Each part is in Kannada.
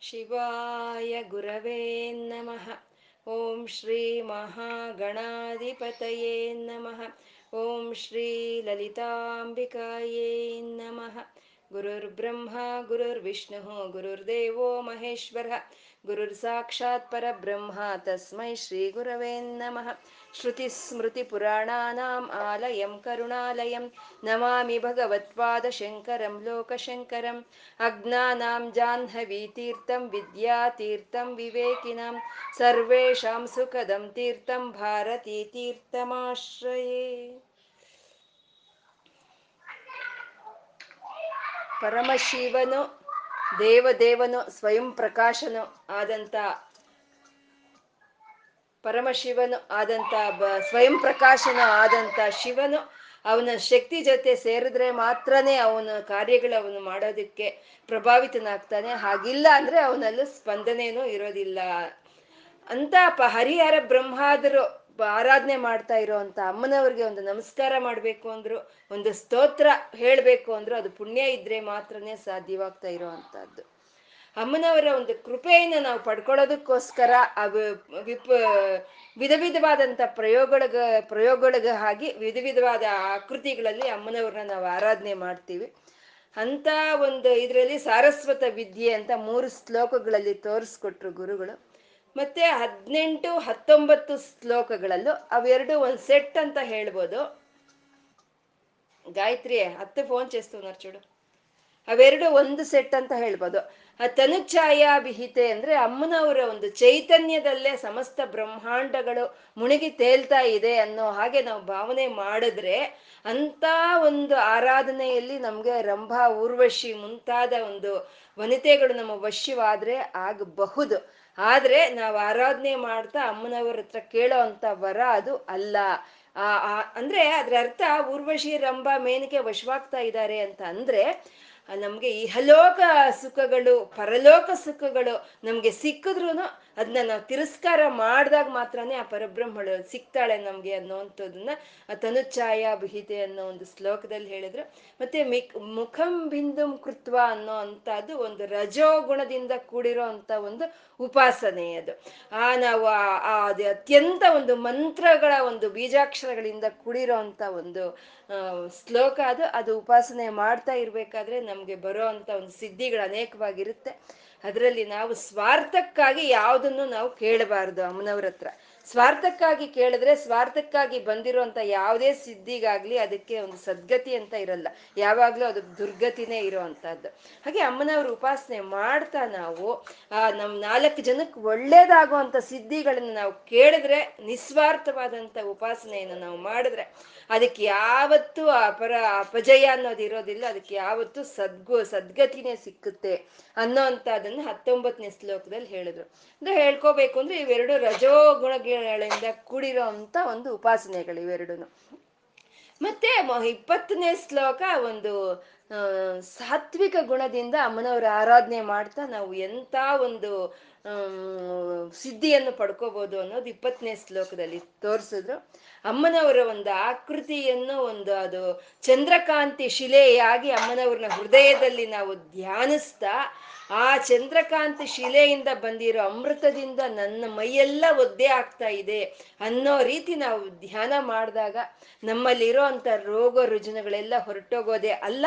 ಶಿವಾಯ ಗುರವೇ ನಮಃ. ಓಂ ಶ್ರೀ ಮಹಾಗಣಾಧಿಪತಯೇ ನಮಃ. ಓಂ ಶ್ರೀ ಲಲಿತಾಂಬಿಕಾಯೇ ನಮಃ. ಗುರುರ್ಬ್ರಹ್ಮ, ಗುರುರ್ವಿಷ್ಣು, ಗುರುರ್ದೇವೋ ಮಹೇಶ್ವರ. ಗುರುರ್ ಸಾಕ್ಷಾತ್ ಪರಬ್ರಹ್ಮ ತಸ್ಮೈ ಶ್ರೀ ಗುರವೇ ನಮಃ श्रुतिस्मृतिपुराणानाम् आलयं करुणालयं नमामि भगवत्पादशङ्करं लोकशङ्करम् अज्ञानां जाह्नवीतीर्थं विद्यातीर्थं विवेकिनां सर्वेषां सुखदं तीर्थं भारतीतीर्थमाश्रये ಪರಮಶಿವನು ದೇವದೇವನು ಸ್ವಯಂ ಪ್ರಕಾಶನು ಆದಂತ ಪರಮಶಿವನು ಆದಂತ ಬ, ಸ್ವಯಂ ಪ್ರಕಾಶನ ಆದಂತ ಶಿವನು ಅವನ ಶಕ್ತಿ ಜೊತೆ ಸೇರಿದ್ರೆ ಮಾತ್ರನೇ ಅವನ ಕಾರ್ಯಗಳು ಅವನು ಮಾಡೋದಕ್ಕೆ ಪ್ರಭಾವಿತನಾಗ್ತಾನೆ. ಹಾಗಿಲ್ಲ ಅಂದ್ರೆ ಅವನಲ್ಲಿ ಸ್ಪಂದನೇನೂ ಇರೋದಿಲ್ಲ. ಅಂತ ಪ, ಹರಿಹರ ಬ್ರಹ್ಮಾದರು ಆರಾಧನೆ ಮಾಡ್ತಾ ಇರೋಂತ ಅಮ್ಮನವ್ರಿಗೆ ಒಂದು ನಮಸ್ಕಾರ ಮಾಡಬೇಕು ಅಂದ್ರು, ಒಂದು ಸ್ತೋತ್ರ ಹೇಳಬೇಕು ಅಂದ್ರು, ಅದು ಪುಣ್ಯ ಇದ್ರೆ ಮಾತ್ರನೇ ಸಾಧ್ಯವಾಗ್ತಾ ಇರೋ ಅಂಥದ್ದು. ಅಮ್ಮನವರ ಒಂದು ಕೃಪೆಯನ್ನು ನಾವು ಪಡ್ಕೊಳ್ಳೋದಕ್ಕೋಸ್ಕರ ಅವು ವಿಪ, ವಿಧ ವಿಧವಾದಂಥ ಪ್ರಯೋಗಗಳಿಗೆ ಪ್ರಯೋಗಗಳಿಗೆ ಹಾಗೆ ವಿಧ ವಿಧವಾದ ಆಕೃತಿಗಳಲ್ಲಿ ಅಮ್ಮನವ್ರನ್ನ ನಾವು ಆರಾಧನೆ ಮಾಡ್ತೀವಿ. ಅಂತ ಒಂದು ಇದರಲ್ಲಿ ಸಾರಸ್ವತ ವಿದ್ಯೆ ಅಂತ ಮೂರು ಶ್ಲೋಕಗಳಲ್ಲಿ ತೋರಿಸ್ಕೊಟ್ರು ಗುರುಗಳು. ಮತ್ತೆ ಹದಿನೆಂಟು, ಹತ್ತೊಂಬತ್ತು ಶ್ಲೋಕಗಳಲ್ಲೂ ಅವೆರಡು ಒಂದು ಸೆಟ್ ಅಂತ ಹೇಳ್ಬೋದು. ಗಾಯತ್ರಿ ಹತ್ತು ಫೋನ್ ಚೇಸ್ತು ಚೂಡು ಅವೆರಡು ಒಂದು ಸೆಟ್ ಅಂತ ಹೇಳ್ಬೋದು. ಆ ತನುಚ್ಛಾಯಾಭಿಹಿತೆ ಅಂದ್ರೆ ಅಮ್ಮನವರ ಒಂದು ಚೈತನ್ಯದಲ್ಲೇ ಸಮಸ್ತ ಬ್ರಹ್ಮಾಂಡಗಳು ಮುಳುಗಿ ತೇಲ್ತಾ ಇದೆ ಅನ್ನೋ ಹಾಗೆ ನಾವು ಭಾವನೆ ಮಾಡಿದ್ರೆ ಅಂತ ಒಂದು ಆರಾಧನೆಯಲ್ಲಿ ನಮ್ಗೆ ರಂಭಾ, ಊರ್ವಶಿ ಮುಂತಾದ ಒಂದು ವನಿತೆಗಳು ನಮ್ಮ ವಶ್ಯವಾದ್ರೆ ಆಗಬಹುದು. ಆದ್ರೆ ನಾವು ಆರಾಧನೆ ಮಾಡ್ತಾ ಅಮ್ಮನವ್ರ ಹತ್ರ ಕೇಳೋ ಅಂತ ವರ ಅದು ಅಲ್ಲ. ಆ, ಅಂದ್ರೆ ಅದ್ರ ಅರ್ಥ ಊರ್ವಶಿ ರಂಭಾ ಮೇನಿಕೆ ವಶವಾಗ್ತಾ ಇದ್ದಾರೆ ಅಂತ ಅಂದ್ರೆ ನಮ್ಗೆ ಇಹಲೋಕ ಸುಖಗಳು ಪರಲೋಕ ಸುಖಗಳು ನಮ್ಗೆ ಸಿಕ್ಕಿದ್ರು ಅದನ್ನ ನಾವು ತಿರಸ್ಕಾರ ಮಾಡಿದಾಗ ಮಾತ್ರನೇ ಆ ಪರಬ್ರಹ್ಮಳು ಸಿಗ್ತಾಳೆ ನಮ್ಗೆ ಅನ್ನೋವಂಥದ್ದನ್ನ ತನುಚ್ಛಾಯಾಭಿಹಿತೆ ಅನ್ನೋ ಒಂದು ಶ್ಲೋಕದಲ್ಲಿ ಹೇಳಿದ್ರು. ಮತ್ತೆ ಮಿಕ್, ಮುಖಂ ಬಿಂದುಂ ಕೃತ್ವ ಅನ್ನೋ ಅಂತದ್ದು ಒಂದು ರಜೋಗುಣದಿಂದ ಕೂಡಿರೋ ಅಂತ ಒಂದು ಉಪಾಸನೆ ಅದು. ಆ ನಾವು ಆ ಅದು ಅತ್ಯಂತ ಒಂದು ಮಂತ್ರಗಳ ಒಂದು ಬೀಜಾಕ್ಷರಗಳಿಂದ ಕೂಡಿರೋ ಅಂತ ಒಂದು ಶ್ಲೋಕ ಅದು. ಅದು ಉಪಾಸನೆ ಮಾಡ್ತಾ ಇರ್ಬೇಕಾದ್ರೆ ನಮ್ಗೆ ಬರೋ ಅಂತ ಒಂದು ಸಿದ್ಧಿಗಳು ಅನೇಕವಾಗಿರುತ್ತೆ. ಅದರಲ್ಲಿ ನಾವು ಸ್ವಾರ್ಥಕ್ಕಾಗಿ ಯಾವುದನ್ನು ನಾವು ಕೇಳಬಾರ್ದು ಅಮ್ಮನವ್ರ ಹತ್ರ. ಸ್ವಾರ್ಥಕ್ಕಾಗಿ ಕೇಳಿದ್ರೆ ಸ್ವಾರ್ಥಕ್ಕಾಗಿ ಬಂದಿರುವಂತ ಯಾವುದೇ ಸಿದ್ಧಿಗಾಗ್ಲಿ ಅದಕ್ಕೆ ಒಂದು ಸದ್ಗತಿ ಅಂತ ಇರಲ್ಲ. ಯಾವಾಗ್ಲೂ ಅದು ದುರ್ಗತಿನೇ ಇರೋವಂಥದ್ದು. ಹಾಗೆ ಅಮ್ಮನವ್ರ ಉಪಾಸನೆ ಮಾಡ್ತಾ ನಾವು, ಆ, ನಮ್ ನಾಲ್ಕು ಜನಕ್ಕೆ ಒಳ್ಳೇದಾಗುವಂಥ ಸಿದ್ಧಿಗಳನ್ನ ನಾವು ಕೇಳಿದ್ರೆ ನಿಸ್ವಾರ್ಥವಾದಂಥ ಉಪಾಸನೆಯನ್ನು ನಾವು ಮಾಡಿದ್ರೆ ಅದಕ್ಕೆ ಯಾವತ್ತೂ ಅಪರ ಅಪಜಯ ಅನ್ನೋದು ಇರೋದಿಲ್ಲ. ಅದಕ್ಕೆ ಯಾವತ್ತು ಸದ್ಗು, ಸದ್ಗತಿನೇ ಸಿಕ್ಕುತ್ತೆ ಅನ್ನೋ ಅಂತದನ್ನ ಹತ್ತೊಂಬತ್ತನೇ ಶ್ಲೋಕದಲ್ಲಿ ಹೇಳಿದ್ರು. ಅಂದ್ರೆ ಹೇಳ್ಕೋಬೇಕು ಅಂದ್ರೆ ಇವೆರಡು ರಜೋ ಗುಣಗಳಿಂದ ಕೂಡಿರೋ ಅಂತ ಒಂದು ಉಪಾಸನೆಗಳು ಇವೆರಡೂನು. ಮತ್ತೆ ಇಪ್ಪತ್ತನೇ ಶ್ಲೋಕ ಒಂದು ಸಾತ್ವಿಕ ಗುಣದಿಂದ ಅಮ್ಮನವರ ಆರಾಧನೆ ಮಾಡ್ತಾ ನಾವು ಎಂಥ ಒಂದು ಸಿದ್ಧಿಯನ್ನು ಪಡ್ಕೋಬಹುದು ಅನ್ನೋದು ಇಪ್ಪತ್ತನೇ ಶ್ಲೋಕದಲ್ಲಿ ತೋರಿಸಿದ್ರು. ಅಮ್ಮನವರ ಒಂದು ಆಕೃತಿಯನ್ನು ಒಂದು ಅದು ಚಂದ್ರಕಾಂತಿ ಶಿಲೆಯಾಗಿ ಅಮ್ಮನವ್ರನ್ನ ಹೃದಯದಲ್ಲಿ ನಾವು ಧ್ಯಾನಿಸ್ತಾ, ಆ ಚಂದ್ರಕಾಂತಿ ಶಿಲೆಯಿಂದ ಬಂದಿರೋ ಅಮೃತದಿಂದ ನನ್ನ ಮೈಯೆಲ್ಲ ಒದ್ದೆ ಆಗ್ತಾ ಇದೆ ಅನ್ನೋ ರೀತಿ ನಾವು ಧ್ಯಾನ ಮಾಡಿದಾಗ ನಮ್ಮಲ್ಲಿರೋ ಅಂಥ ರೋಗ ರುಜಿನಗಳೆಲ್ಲ ಹೊರಟೋಗೋದೆ ಅಲ್ಲ.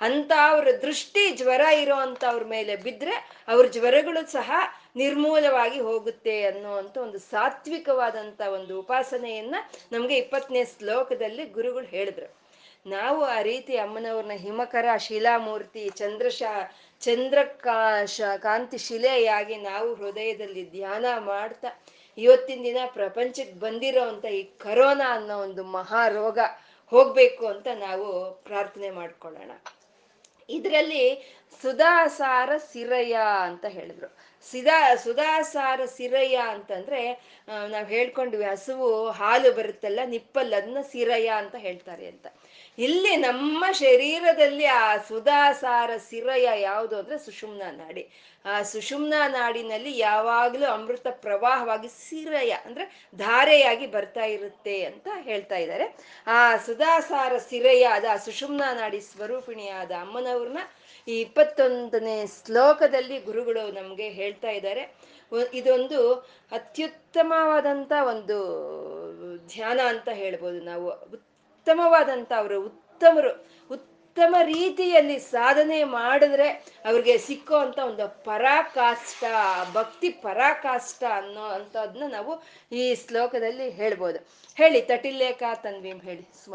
ಅಂತ ಅವ್ರ ದೃಷ್ಟಿ ಜ್ವರ ಇರೋ ಅಂತ ಅವ್ರ ಮೇಲೆ ಬಿದ್ದರೆ ಅವ್ರ ಜ್ವರಗಳು ಸಹ ನಿರ್ಮೂಲವಾಗಿ ಹೋಗುತ್ತೆ ಅನ್ನೋ ಒಂದು ಸಾತ್ವಿಕವಾದಂಥ ಒಂದು ಉಪಾಸನೆಯನ್ನ ನಮಗೆ ಇಪ್ಪತ್ತನೇ ಶ್ಲೋಕದಲ್ಲಿ ಗುರುಗಳು ಹೇಳಿದ್ರು. ನಾವು ಆ ರೀತಿ ಅಮ್ಮನವ್ರನ್ನ ಹಿಮಕರ, ಶಿಲಾಮೂರ್ತಿ, ಚಂದ್ರಶಾ ಚಂದ್ರ ಕಾಂತಿ ಶಿಲೆಯಾಗಿ ನಾವು ಹೃದಯದಲ್ಲಿ ಧ್ಯಾನ ಮಾಡ್ತಾ ಇವತ್ತಿನ ದಿನ ಪ್ರಪಂಚಕ್ಕೆ ಬಂದಿರೋ ಅಂತ ಈ ಕರೋನಾ ಅನ್ನೋ ಒಂದು ಮಹಾ ರೋಗ ಹೋಗ್ಬೇಕು ಅಂತ ನಾವು ಪ್ರಾರ್ಥನೆ ಮಾಡ್ಕೊಳ್ಳೋಣ. ಇದರಲ್ಲಿ ಸುಧಾಸಾರ ಸಿರಯ ಅಂತ ಹೇಳಿದ್ರು. ಸಿದಾ ಸುಧಾಸಾರ ಸಿರಯ್ಯ ಅಂತಂದ್ರೆ ನಾವು ಹೇಳ್ಕೊಂಡ್ವಿ ಹಸುವು ಹಾಲು ಬರುತ್ತಲ್ಲ ನಿಪ್ಪಲ್ಲ ಅದನ್ನ ಸಿರಯ್ಯ ಅಂತ ಹೇಳ್ತಾರೆ ಅಂತ. ಇಲ್ಲಿ ನಮ್ಮ ಶರೀರದಲ್ಲಿ ಆ ಸುಧಾಸಾರ ಸಿರಯ ಯಾವುದು ಅಂದ್ರೆ ಸುಷುಮ್ನ ನಾಡಿ. ಆ ಸುಷುಮ್ನ ನಾಡಿನಲ್ಲಿ ಯಾವಾಗಲೂ ಅಮೃತ ಪ್ರವಾಹವಾಗಿ ಸಿರಯ ಅಂದ್ರೆ ಧಾರೆಯಾಗಿ ಬರ್ತಾ ಇರುತ್ತೆ ಅಂತ ಹೇಳ್ತಾ ಇದ್ದಾರೆ. ಆ ಸುಧಾಸಾರ ಸಿರಯ ಅದ ಸುಷುಮ್ನ ನಾಡಿ ಸ್ವರೂಪಿಣಿಯಾದ ಅಮ್ಮನವ್ರನ್ನ ಈ ಇಪ್ಪತ್ತೊಂದನೇ ಶ್ಲೋಕದಲ್ಲಿ ಗುರುಗಳು ನಮಗೆ ಹೇಳ್ತಾ ಇದ್ದಾರೆ. ಇದೊಂದು ಅತ್ಯುತ್ತಮವಾದಂಥ ಒಂದು ಧ್ಯಾನ ಅಂತ ಹೇಳ್ಬೋದು ನಾವು. ಉತ್ತಮವಾದಂಥ ಅವರು ಉತ್ತಮರು, ಉತ್ತಮ ರೀತಿಯಲ್ಲಿ ಸಾಧನೆ ಮಾಡಿದ್ರೆ ಅವ್ರಿಗೆ ಸಿಕ್ಕೋ ಒಂದು ಪರಾಕಾಷ್ಟ ಭಕ್ತಿ ಪರಾಕಾಷ್ಟ ಅನ್ನೋ ಅಂತದನ್ನ ನಾವು ಈ ಶ್ಲೋಕದಲ್ಲಿ ಹೇಳ್ಬೋದು. ಹೇಳಿ ತಟಿಲ್ಲೇಖ ತನ್ವೀಮ್ ಹೇಳಿ, ಸ್ವ.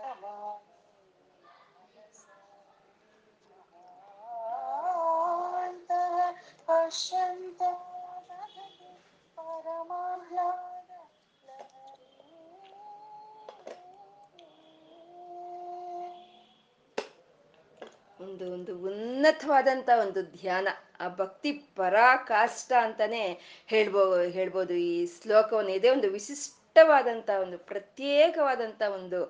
शशि वैश्वा ಒಂದು ಒಂದು ಉನ್ನತವಾದಂತ ಒಂದು ಧ್ಯಾನ ಆ ಭಕ್ತಿ ಪರಾಕಾಷ್ಟ ಅಂತಾನೆ ಹೇಳ್ಬೋ ಹೇಳ್ಬೋದು ಈ ಶ್ಲೋಕವನ್ನು ಇದೇ ಒಂದು ವಿಶಿಷ್ಟವಾದಂತ ಒಂದು ಪ್ರತ್ಯೇಕವಾದಂತ ಒಂದು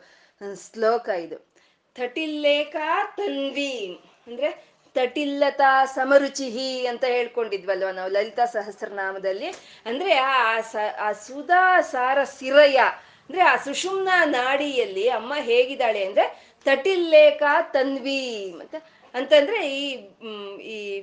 ಶ್ಲೋಕ ಇದು. ತಟಿಲ್ಲೇಖ ತನ್ವಿ. ಅಂದ್ರೆ ತಟಿಲ್ಲತಾ ಸಮರುಚಿಹಿ ಅಂತ ಹೇಳ್ಕೊಂಡಿದ್ವಲ್ವ ನಾವು ಲಲಿತಾ ಸಹಸ್ರನಾಮದಲ್ಲಿ. ಅಂದ್ರೆ ಆ ಆ ಸುಧಾ ಸಾರ ಸಿರಯ, ಅಂದ್ರೆ ಆ ಸುಷುಮ್ನ ನಾಡಿಯಲ್ಲಿ ಅಮ್ಮ ಹೇಗಿದ್ದಾಳೆ ಅಂದ್ರೆ ತಟಿಲ್ಲೇಖ ತನ್ವಿ ಅಂತ. ಅಂತಂದ್ರೆ ಈ ಈ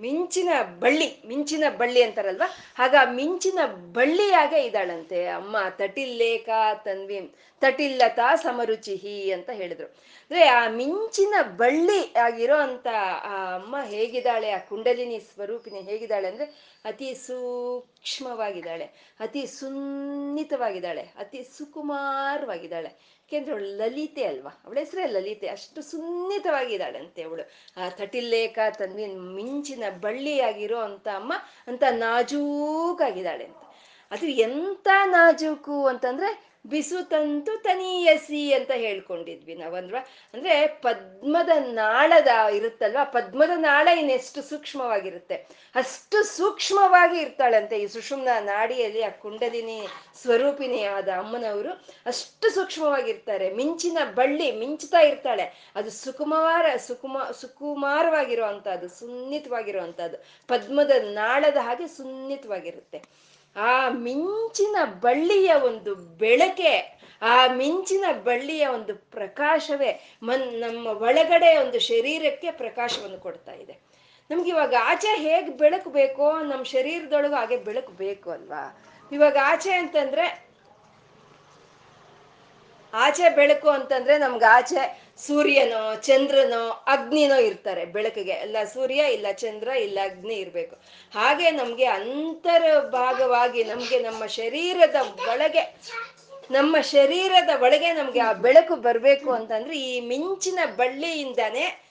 ಮಿಂಚಿನ ಬಳ್ಳಿ ಮಿಂಚಿನ ಬಳ್ಳಿ ಅಂತಾರಲ್ವಾ? ಆಗ ಮಿಂಚಿನ ಬಳ್ಳಿಯಾಗೆ ಇದ್ದಾಳಂತೆ. ಅಮ್ಮ ತಟಿಲ್ಲೇಖಾ ತನ್ವಿ ತಟಿಲ್ಲತಾ ಸಮರುಚಿಹಿ ಅಂತ ಹೇಳಿದ್ರು. ಅಂದ್ರೆ ಆ ಮಿಂಚಿನ ಬಳ್ಳಿ ಆಗಿರೋ ಅಂತ ಆ ಅಮ್ಮ ಹೇಗಿದ್ದಾಳೆ, ಆ ಕುಂಡಲಿನಿ ಸ್ವರೂಪಿನಿ ಹೇಗಿದ್ದಾಳೆ ಅಂದ್ರೆ ಅತಿ ಸೂಕ್ಷ್ಮವಾಗಿದ್ದಾಳೆ, ಅತಿ ಸುನ್ನಿತವಾಗಿದ್ದಾಳೆ, ಅತಿ ಸುಕುಮಾರವಾಗಿದ್ದಾಳೆ. ಯಾಕೆಂದ್ರೆ ಅವಳು ಲಲಿತೆ ಅಲ್ವಾ? ಅವಳ ಹೆಸರೇ ಲಲಿತೆ. ಅಷ್ಟು ಸುನ್ನಿತವಾಗಿದ್ದಾಳಂತೆ ಅವಳು. ಆ ತಟಿಲ್ಲೇಖ ತನ್ವಿ ಮಿಂಚಿನ ಬಳ್ಳಿಯಾಗಿರೋ ಅಂತ ಅಮ್ಮ ಅಂತ ನಾಜೂಕಾಗಿದ್ದಾಳೆ ಅಂತ ಅದು ಎಂತ ನಾಜೂಕು ಅಂತಂದ್ರೆ ಬಿಸು ತಂತು ತನೀಯಸಿ ಅಂತ ಹೇಳ್ಕೊಂಡಿದ್ವಿ ನಾವಂದ್ರ ಅಂದ್ರೆ ಪದ್ಮದ ನಾಳದ ಇರುತ್ತಲ್ವಾ? ಪದ್ಮದ ನಾಳ ಇನ್ನೆಷ್ಟು ಸೂಕ್ಷ್ಮವಾಗಿರುತ್ತೆ? ಅಷ್ಟು ಸೂಕ್ಷ್ಮವಾಗಿ ಇರ್ತಾಳಂತೆ ಈ ಸುಷುಮ್ನ ನಾಡಿಯಲ್ಲಿ, ಆ ಕುಂಡಲಿನಿ ಸ್ವರೂಪಿಣಿಯಾದ ಅಮ್ಮನವರು. ಅಷ್ಟು ಸೂಕ್ಷ್ಮವಾಗಿರ್ತಾರೆ. ಮಿಂಚಿನ ಬಳ್ಳಿ ಮಿಂಚ್ತಾ ಇರ್ತಾಳೆ. ಅದು ಸುಕುಮಾರ, ಸುಕುಮ ಸುಕುಮಾರವಾಗಿರುವಂತಹದ್ದು ಸುನ್ನಿತವಾಗಿರುವಂತಹದ್ದು ಸುನ್ನಿತವಾಗಿರೋ ಪದ್ಮದ ನಾಳದ ಹಾಗೆ ಸುನ್ನಿತವಾಗಿರುತ್ತೆ. ಆ ಮಿಂಚಿನ ಬಳ್ಳಿಯ ಒಂದು ಬೆಳಕೆ, ಆ ಮಿಂಚಿನ ಬಳ್ಳಿಯ ಒಂದು ಪ್ರಕಾಶವೇ ಮನ್, ನಮ್ಮ ಒಳಗಡೆ ಒಂದು ಶರೀರಕ್ಕೆ ಪ್ರಕಾಶವನ್ನು ಕೊಡ್ತಾ ಇದೆ. ನಮ್ಗೆ ಇವಾಗ ಆಚೆ ಹೇಗೆ ಬೆಳಕು ಬೇಕೋ ನಮ್ಮ ಶರೀರದೊಳಗೂ ಹಾಗೆ ಬೆಳಕು ಬೇಕು ಅಲ್ವಾ? ಇವಾಗ ಆಚೆ ಅಂತಂದ್ರೆ, ಆಚೆ ಬೆಳಕು ಅಂತಂದ್ರೆ ನಮ್ಗೆ ಆಚೆ ಸೂರ್ಯನೋ, ಚಂದ್ರನೋ, ಅಗ್ನಿನೋ ಇರ್ತಾರೆ ಬೆಳಕಿಗೆ. ಅಲ್ಲ ಸೂರ್ಯ, ಇಲ್ಲ ಚಂದ್ರ, ಇಲ್ಲ ಅಗ್ನಿ ಇರಬೇಕು. ಹಾಗೆ ನಮ್ಗೆ ಅಂತರ ಭಾಗವಾಗಿ ನಮ್ಗೆ ನಮ್ಮ ಶರೀರದ ಒಳಗೆ, ನಮ್ಮ ಶರೀರದ ಒಳಗೆ ನಮ್ಗೆ ಆ ಬೆಳಕು ಬರಬೇಕು ಅಂತಂದ್ರೆ ಈ ಮಿಂಚಿನ ಬಳ್ಳಿಯಿಂದಾನೇ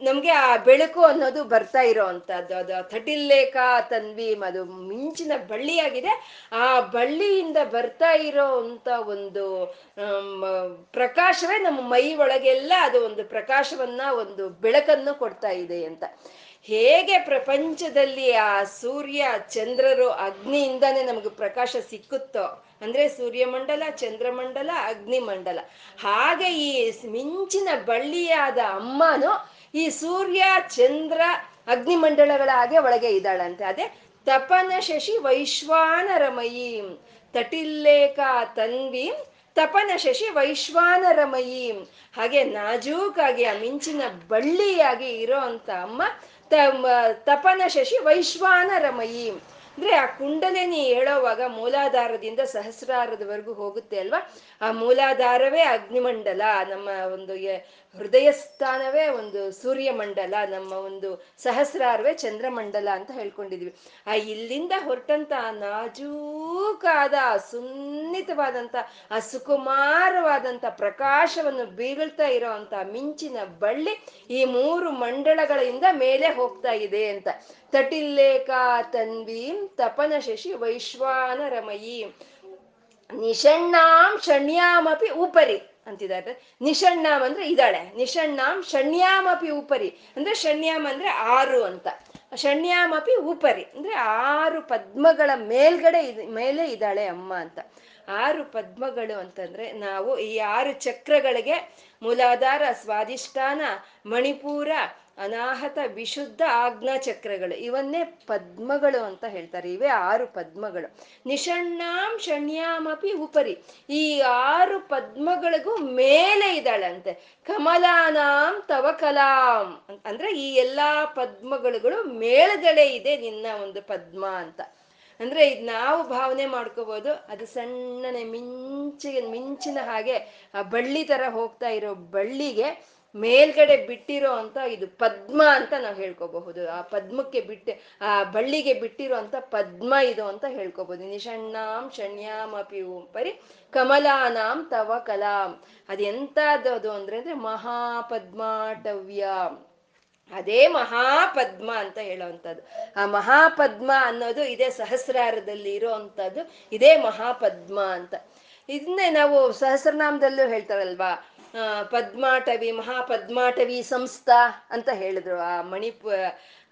ನಮ್ಗೆ ಆ ಬೆಳಕು ಅನ್ನೋದು ಬರ್ತಾ ಇರೋ ಅಂತದ್ದು ಅದು ಥಟಿಲ್ಲೇಖ ತನ್ವಿ ಅದು ಮಿಂಚಿನ ಬಳ್ಳಿಯಾಗಿದೆ. ಆ ಬಳ್ಳಿಯಿಂದ ಬರ್ತಾ ಇರೋ ಅಂತ ಒಂದು ಪ್ರಕಾಶವೇ ನಮ್ಮ ಮೈ ಒಳಗೆಲ್ಲ ಅದು ಒಂದು ಪ್ರಕಾಶವನ್ನ, ಒಂದು ಬೆಳಕನ್ನು ಕೊಡ್ತಾ ಇದೆ ಅಂತ. ಹೇಗೆ ಪ್ರಪಂಚದಲ್ಲಿ ಆ ಸೂರ್ಯ, ಚಂದ್ರರು ಅಗ್ನಿಯಿಂದಾನೇ ನಮಗೆ ಪ್ರಕಾಶ ಸಿಕ್ಕುತ್ತೋ, ಅಂದ್ರೆ ಸೂರ್ಯಮಂಡಲ, ಚಂದ್ರಮಂಡಲ, ಅಗ್ನಿಮಂಡಲ. ಹಾಗೆ ಈ ಮಿಂಚಿನ ಬಳ್ಳಿಯಾದ ಅಮ್ಮನು ಈ ಸೂರ್ಯ, ಚಂದ್ರ ಅಗ್ನಿಮಂಡಲಗಳ ಹಾಗೆ ಒಳಗೆ ಇದ್ದಾಳಂತೆ. ಅದೇ ತಪನ ಶಶಿ ವೈಶ್ವಾನರಮಯಿ. ತಟಿಲ್ಲೇಖ ತನ್ವಿ ತಪನ ಶಶಿ ವೈಶ್ವಾನರಮಯಿ. ಹಾಗೆ ನಾಜೂಕಾಗಿ, ಆ ಮಿಂಚಿನ ಬಳ್ಳಿಯಾಗಿ ಇರೋ ಅಂತ ಅಮ್ಮ ತಪನ ಶಶಿ ವೈಶ್ವಾನರಮಯಿ. ಅಂದ್ರೆ ಆ ಕುಂಡಲಿನಿ ಹೇಳೋವಾಗ ಮೂಲಾಧಾರದಿಂದ ಸಹಸ್ರಾರದವರೆಗೂ ಹೋಗುತ್ತೆ ಅಲ್ವಾ? ಆ ಮೂಲಾಧಾರವೇ ಅಗ್ನಿಮಂಡಲ, ನಮ್ಮ ಒಂದು ಹೃದಯ ಸ್ಥಾನವೇ ಒಂದು ಸೂರ್ಯಮಂಡಲ, ನಮ್ಮ ಒಂದು ಸಹಸ್ರಾರ್ವೇ ಚಂದ್ರಮಂಡಲ ಅಂತ ಹೇಳ್ಕೊಂಡಿದ್ವಿ. ಆ ಇಲ್ಲಿಂದ ಹೊರಟಂತ ನಾಜೂಕಾದ, ಸುನ್ನಿತವಾದಂತ, ಆ ಸುಕುಮಾರವಾದಂತ ಪ್ರಕಾಶವನ್ನು ಬೀಳ್ತಾ ಇರೋ ಮಿಂಚಿನ ಬಳ್ಳಿ ಈ ಮೂರು ಮಂಡಳಗಳಿಂದ ಮೇಲೆ ಹೋಗ್ತಾ ಇದೆ ಅಂತ. ತಟಿಲ್ಲೇಖಾ ತನ್ವೀಂ ತಪನ ಶಶಿ ವೈಶ್ವಾನ ರಮಯಿ ನಿಷಣ್ಣಾಂ ಷಣ್ಯಾಮಪಿ ಉಪರಿ. ಅಂತಿದ್ದಾರೆ. ನಿಷಣ್ಣಾಮ್ ಅಂದ್ರೆ ಇದ್ದಾಳೆ ನಿಷಣ್ಣಾಂ ಷಣ್ಯಾಮಪಿ ಉಪರಿ. ಅಂದ್ರೆ ಷಣ್ಯಾಮ್ ಅಂದ್ರೆ ಆರು ಅಂತ. ಷಣ್ಯಾಮಪಿ ಉಪರಿ. ಅಂದ್ರೆ ಆರು ಪದ್ಮಗಳ ಮೇಲ್ಗಡೆ ಮೇಲೆ ಇದ್ದಾಳೆ ಅಮ್ಮ ಅಂತ. ಆರು ಪದ್ಮಗಳು ಅಂತಂದ್ರೆ ನಾವು ಈ ಆರು ಚಕ್ರಗಳಿಗೆ ಮೂಲಾಧಾರ, ಸ್ವಾಧಿಷ್ಠಾನ, ಮಣಿಪೂರ ಅನಾಹತ ವಿಶುದ್ಧ ಆಜ್ಞಾ ಚಕ್ರಗಳು ಇವನ್ನೇ ಪದ್ಮಗಳು ಅಂತ ಹೇಳ್ತಾರೆ. ಇವೇ ಆರು ಪದ್ಮಗಳು. ನಿಷಣ್ಣಾಂ ಷಣ್ಯಾಮಪಿ ಉಪರಿ. ಈ ಆರು ಪದ್ಮಗಳಿಗೂ ಮೇಲೆ ಇದ್ದಾಳಂತೆ. ಕಮಲಾನಾಂ ತವ ಕಲಾಂ. ಅಂದ್ರೆ ಈ ಎಲ್ಲಾ ಪದ್ಮಗಳು ಮೇಳದಳೆ ಇದೆ ನಿನ್ನ ಒಂದು ಪದ್ಮ ಅಂತ. ಅಂದ್ರೆ ಇದು ನಾವು ಭಾವನೆ ಮಾಡ್ಕೋಬಹುದು ಅದು ಸಣ್ಣನೆ ಮಿಂಚಿಗೆ ಮಿಂಚಿನ ಹಾಗೆ ಆ ಬಳ್ಳಿ ತರ ಹೋಗ್ತಾ ಇರೋ ಬಳ್ಳಿಗೆ ಮೇಲ್ಗಡೆ ಬಿಟ್ಟಿರೋ ಅಂತ ಇದು ಪದ್ಮ ಅಂತ ನಾವು ಹೇಳ್ಕೋಬಹುದು. ಆ ಪದ್ಮಕ್ಕೆ ಬಿಟ್ಟೆ, ಆ ಬಳ್ಳಿಗೆ ಬಿಟ್ಟಿರೋ ಅಂತ ಪದ್ಮ ಇದು ಅಂತ ಹೇಳ್ಕೋಬಹುದು. ನಿಷಣ್ಣಾಂ ಓಂ ಪರಿ ಕಮಲಾನಾಂ ತವ ಕಲಾಂ. ಅದೆಂತದ್ದು ಅಂದ್ರೆ ಅಂದ್ರೆ ಮಹಾಪದ್ಮಾಟವ್ಯ. ಅದೇ ಮಹಾಪದ್ಮ ಅಂತ ಹೇಳೋವಂಥದ್ದು. ಆ ಮಹಾಪದ್ಮ ಅನ್ನೋದು ಇದೇ ಸಹಸ್ರಾರದಲ್ಲಿ ಇರೋವಂಥದ್ದು. ಇದೇ ಮಹಾಪದ್ಮ ಅಂತ. ಇದನ್ನೇ ನಾವು ಸಹಸ್ರನಾಮದಲ್ಲೂ ಹೇಳ್ತಾರಲ್ವಾ? ಪದ್ಮಾಟವಿ, ಮಹಾಪದ್ಮಾಟವಿ ಸಂಸ್ಥಾ ಅಂತ ಹೇಳಿದ್ರು. ಆ ಮಣಿಪ,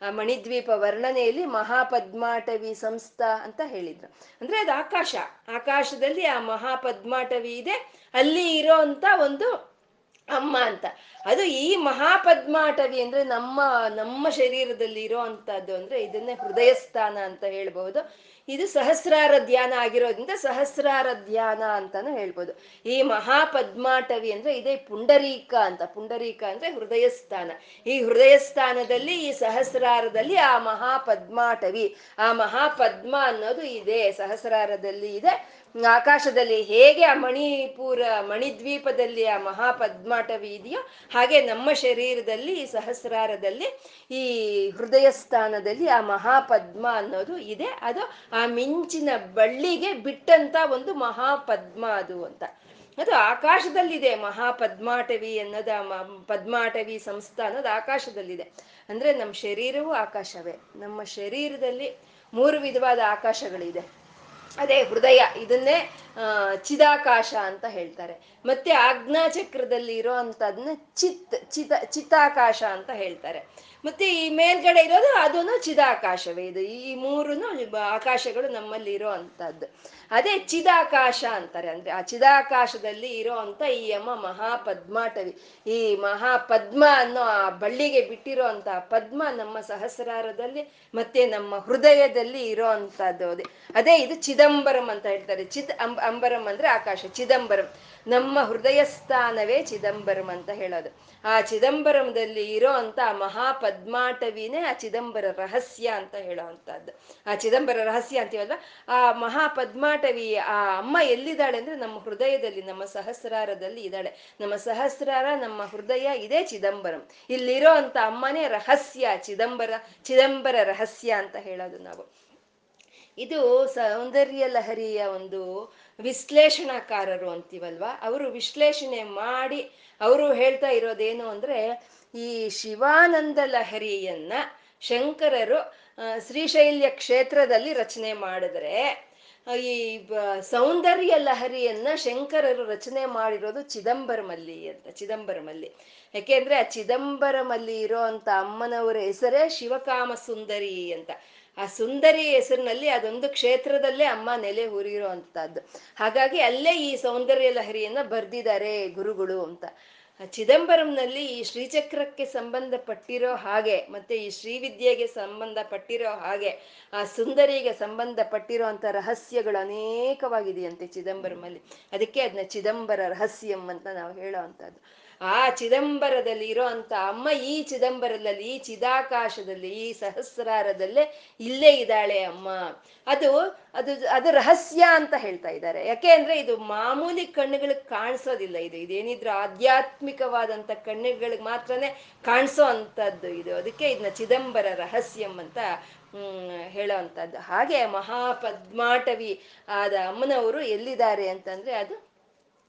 ಆ ಮಣಿದ್ವೀಪ ವರ್ಣನೆಯಲ್ಲಿ ಮಹಾಪದ್ಮಾಟವಿ ಸಂಸ್ಥಾ ಅಂತ ಹೇಳಿದ್ರು. ಅಂದ್ರೆ ಅದು ಆಕಾಶ. ಆಕಾಶದಲ್ಲಿ ಆ ಮಹಾಪದ್ಮಾಟವಿ ಇದೆ. ಅಲ್ಲಿ ಇರೋ ಅಂತ ಒಂದು ಅಮ್ಮ ಅಂತ. ಅದು ಈ ಮಹಾಪದ್ಮಾಟವಿ ಅಂದ್ರೆ ನಮ್ಮ ನಮ್ಮ ಶರೀರದಲ್ಲಿ ಇರೋ ಅಂತದ್ದು ಅಂದ್ರೆ ಇದನ್ನೇ ಹೃದಯ ಸ್ಥಾನ ಅಂತ ಹೇಳ್ಬಹುದು. ಇದು ಸಹಸ್ರಾರ ಧ್ಯಾನ ಆಗಿರೋದ್ರಿಂದ ಸಹಸ್ರಾರ ಧ್ಯಾನ ಅಂತಾನು ಹೇಳ್ಬೋದು. ಈ ಮಹಾಪದ್ಮಾಟವಿ ಅಂದ್ರೆ ಇದೇ ಪುಂಡರೀಕ ಅಂತ. ಪುಂಡರೀಕ ಅಂದ್ರೆ ಹೃದಯ ಸ್ಥಾನ ಈ ಹೃದಯ ಸ್ಥಾನದಲ್ಲಿ ಈ ಸಹಸ್ರಾರದಲ್ಲಿ ಆ ಮಹಾಪದ್ಮಾಟವಿ. ಆ ಮಹಾಪದ್ಮ ಅನ್ನೋದು ಇದೆ. ಸಹಸ್ರಾರದಲ್ಲಿ ಇದೆ. ಆಕಾಶದಲ್ಲಿ ಹೇಗೆ ಆ ಮಣಿಪುರ ಮಣಿದ್ವೀಪದಲ್ಲಿ ಆ ಮಹಾಪದ್ಮಾಟವಿ ಇದೆಯೋ ಹಾಗೆ ನಮ್ಮ ಶರೀರದಲ್ಲಿ ಸಹಸ್ರಾರದಲ್ಲಿ, ಈ ಹೃದಯ ಸ್ಥಾನದಲ್ಲಿ ಆ ಮಹಾಪದ್ಮ ಅನ್ನೋದು ಇದೆ. ಅದು ಆ ಮಿಂಚಿನ ಬಳ್ಳಿಗೆ ಬಿಟ್ಟಂತ ಒಂದು ಮಹಾಪದ್ಮ ಅದು ಅಂತ. ಅದು ಆಕಾಶದಲ್ಲಿದೆ, ಮಹಾಪದ್ಮಾಟವಿ ಅನ್ನೋದು ಪದ್ಮಾಟವಿ ಸಂಸ್ಥಾ ಅನ್ನೋದು ಆಕಾಶದಲ್ಲಿದೆ. ಅಂದ್ರೆ ನಮ್ಮ ಶರೀರವೂ ಆಕಾಶವೇ. ನಮ್ಮ ಶರೀರದಲ್ಲಿ ಮೂರು ವಿಧವಾದ ಆಕಾಶಗಳಿದೆ. ಅದೇ ಹೃದಯ, ಇದನ್ನೇ ಚಿದಾಕಾಶ ಅಂತ ಹೇಳ್ತಾರೆ. ಮತ್ತೆ ಆಜ್ಞಾ ಚಕ್ರದಲ್ಲಿ ಇರೋ ಅಂತದನ್ನ ಚಿತ್, ಚಿತ, ಚಿತಾಕಾಶ ಅಂತ ಹೇಳ್ತಾರೆ. ಮತ್ತೆ ಈ ಮೇಲ್ಗಡೆ ಇರೋದು ಅದೂ ಚಿದಾಕಾಶವೇ ಇದು. ಈ ಮೂರು ಆಕಾಶಗಳು ನಮ್ಮಲ್ಲಿ ಇರೋ ಅಂತದ್ದು ಅದೇ ಚಿದಾಕಾಶ ಅಂತಾರೆ. ಅಂದ್ರೆ ಆ ಚಿದಾಕಾಶದಲ್ಲಿ ಇರೋ ಅಂತ ಈ ಅಮ್ಮ ಮಹಾಪದ್ಮಾಟವಿ. ಈ ಮಹಾಪದ್ಮ ಅನ್ನೋ ಆ ಬಳ್ಳಿಗೆ ಬಿಟ್ಟಿರೋ ಅಂತ ಪದ್ಮ ನಮ್ಮ ಸಹಸ್ರಾರದಲ್ಲಿ ಮತ್ತೆ ನಮ್ಮ ಹೃದಯದಲ್ಲಿ ಇರೋ ಅಂತದ್ದು ಅದೇ. ಅದೇ ಇದು ಚಿದಂಬರಂ ಅಂತ ಹೇಳ್ತಾರೆ. ಚಿದ್ ಅಂಬ, ಅಂಬರಂ ಅಂದ್ರೆ ಆಕಾಶ. ಚಿದಂಬರಂ. ನಮ್ಮ ಹೃದಯ ಸ್ಥಾನವೇ ಚಿದಂಬರಂ ಅಂತ ಹೇಳೋದು. ಆ ಚಿದಂಬರಂದಲ್ಲಿ ಇರೋ ಅಂತ ಮಹಾಪದ್ಮಾಟವಿನೇ ಆ ಚಿದಂಬರ ರಹಸ್ಯ ಅಂತ ಹೇಳೋ ಅಂತದ್ದು ಆ ಚಿದಂಬರ ರಹಸ್ಯ ಅಂತೀವಲ್ವ? ಆ ಮಹಾಪದ್ಮಾಟವಿ ಆ ಅಮ್ಮ ಎಲ್ಲಿದ್ದಾಳೆ ಅಂದ್ರೆ ನಮ್ಮ ಹೃದಯದಲ್ಲಿ, ನಮ್ಮ ಸಹಸ್ರಾರದಲ್ಲಿ ಇದ್ದಾಳೆ. ನಮ್ಮ ಸಹಸ್ರಾರ, ನಮ್ಮ ಹೃದಯ ಇದೇ ಚಿದಂಬರಂ. ಇಲ್ಲಿರೋ ಅಂತ ಅಮ್ಮನೇ ರಹಸ್ಯ, ಚಿದಂಬರ ಚಿದಂಬರ ರಹಸ್ಯ ಅಂತ ಹೇಳೋದು ನಾವು. ಇದು ಸೌಂದರ್ಯ ಲಹರಿಯ ಒಂದು ವಿಶ್ಲೇಷಣಾಕಾರರು ಅಂತೀವಲ್ವಾ? ಅವರು ವಿಶ್ಲೇಷಣೆ ಮಾಡಿ, ಅವರು ಹೇಳ್ತಾ ಇರೋದೇನು ಅಂದ್ರೆ, ಈ ಶಿವಾನಂದ ಲಹರಿಯನ್ನ ಶಂಕರರು ಶ್ರೀಶೈಲ್ಯ ಕ್ಷೇತ್ರದಲ್ಲಿ ರಚನೆ ಮಾಡಿದ್ರೆ ಈ ಸೌಂದರ್ಯ ಲಹರಿಯನ್ನ ಶಂಕರರು ರಚನೆ ಮಾಡಿರೋದು ಚಿದಂಬರಮಲ್ಲಿ ಅಂತ, ಚಿದಂಬರಮಲ್ಲಿ. ಯಾಕೆಂದ್ರೆ ಆ ಚಿದಂಬರಮಲ್ಲಿ ಇರೋ ಅಂತ ಅಮ್ಮನವರ ಹೆಸರೇ ಶಿವಕಾಮ ಸುಂದರಿ ಅಂತ. ಆ ಸುಂದರಿ ಹೆಸರಿನಲ್ಲಿ ಅದೊಂದು ಕ್ಷೇತ್ರದಲ್ಲೇ ಅಮ್ಮ ನೆಲೆ ಊರಿರೋ ಅಂತದ್ದು ಹಾಗಾಗಿ ಅಲ್ಲೇ ಈ ಸೌಂದರ್ಯ ಲಹರಿಯನ್ನ ಬರ್ದಿದ್ದಾರೆ ಗುರುಗಳು ಅಂತ. ಚಿದಂಬರಂನಲ್ಲಿ ಈ ಶ್ರೀಚಕ್ರಕ್ಕೆ ಸಂಬಂಧಪಟ್ಟಿರೋ ಹಾಗೆ, ಮತ್ತೆ ಈ ಶ್ರೀವಿದ್ಯೆಗೆ ಸಂಬಂಧಪಟ್ಟಿರೋ ಹಾಗೆ, ಆ ಸುಂದರಿಗೆ ಸಂಬಂಧಪಟ್ಟಿರೋ ಅಂತ ರಹಸ್ಯಗಳು ಅನೇಕವಾಗಿದೆಯಂತೆ ಚಿದಂಬರಮಲ್ಲಿ ಅದಕ್ಕೆ ಅದನ್ನ ಚಿದಂಬರ ರಹಸ್ಯಂ ಅಂತ ನಾವು ಹೇಳೋ ಆ ಚಿದಂಬರದಲ್ಲಿ ಇರೋ ಅಂತ ಅಮ್ಮ ಈ ಚಿದಂಬರದಲ್ಲಿ, ಈ ಚಿದಾಕಾಶದಲ್ಲಿ, ಈ ಸಹಸ್ರಾರದಲ್ಲೇ ಇಲ್ಲೇ ಇದ್ದಾಳೆ ಅಮ್ಮ. ಅದು ಅದು ಅದು ರಹಸ್ಯ ಅಂತ ಹೇಳ್ತಾ ಇದ್ದಾರೆ. ಯಾಕೆ ಅಂದ್ರೆ ಇದು ಮಾಮೂಲಿ ಕಣ್ಣುಗಳಿಗೆ ಕಾಣಿಸೋದಿಲ್ಲ ಇದು. ಇದೇನಿದ್ರು ಆಧ್ಯಾತ್ಮಿಕವಾದಂತ ಕಣ್ಣುಗಳಿಗೆ ಮಾತ್ರನೇ ಕಾಣಿಸೋ ಅಂತದ್ದು ಇದು. ಅದಕ್ಕೆ ಇದನ್ನ ಚಿದಂಬರ ರಹಸ್ಯಂ ಅಂತ, ಹ್ಮ್, ಹೇಳೋ ಅಂಥದ್ದು. ಹಾಗೆ ಮಹಾಪದ್ಮಾಟವಿ ಆದ ಅಮ್ಮನವರು ಎಲ್ಲಿದ್ದಾರೆ ಅಂತಂದ್ರೆ ಅದು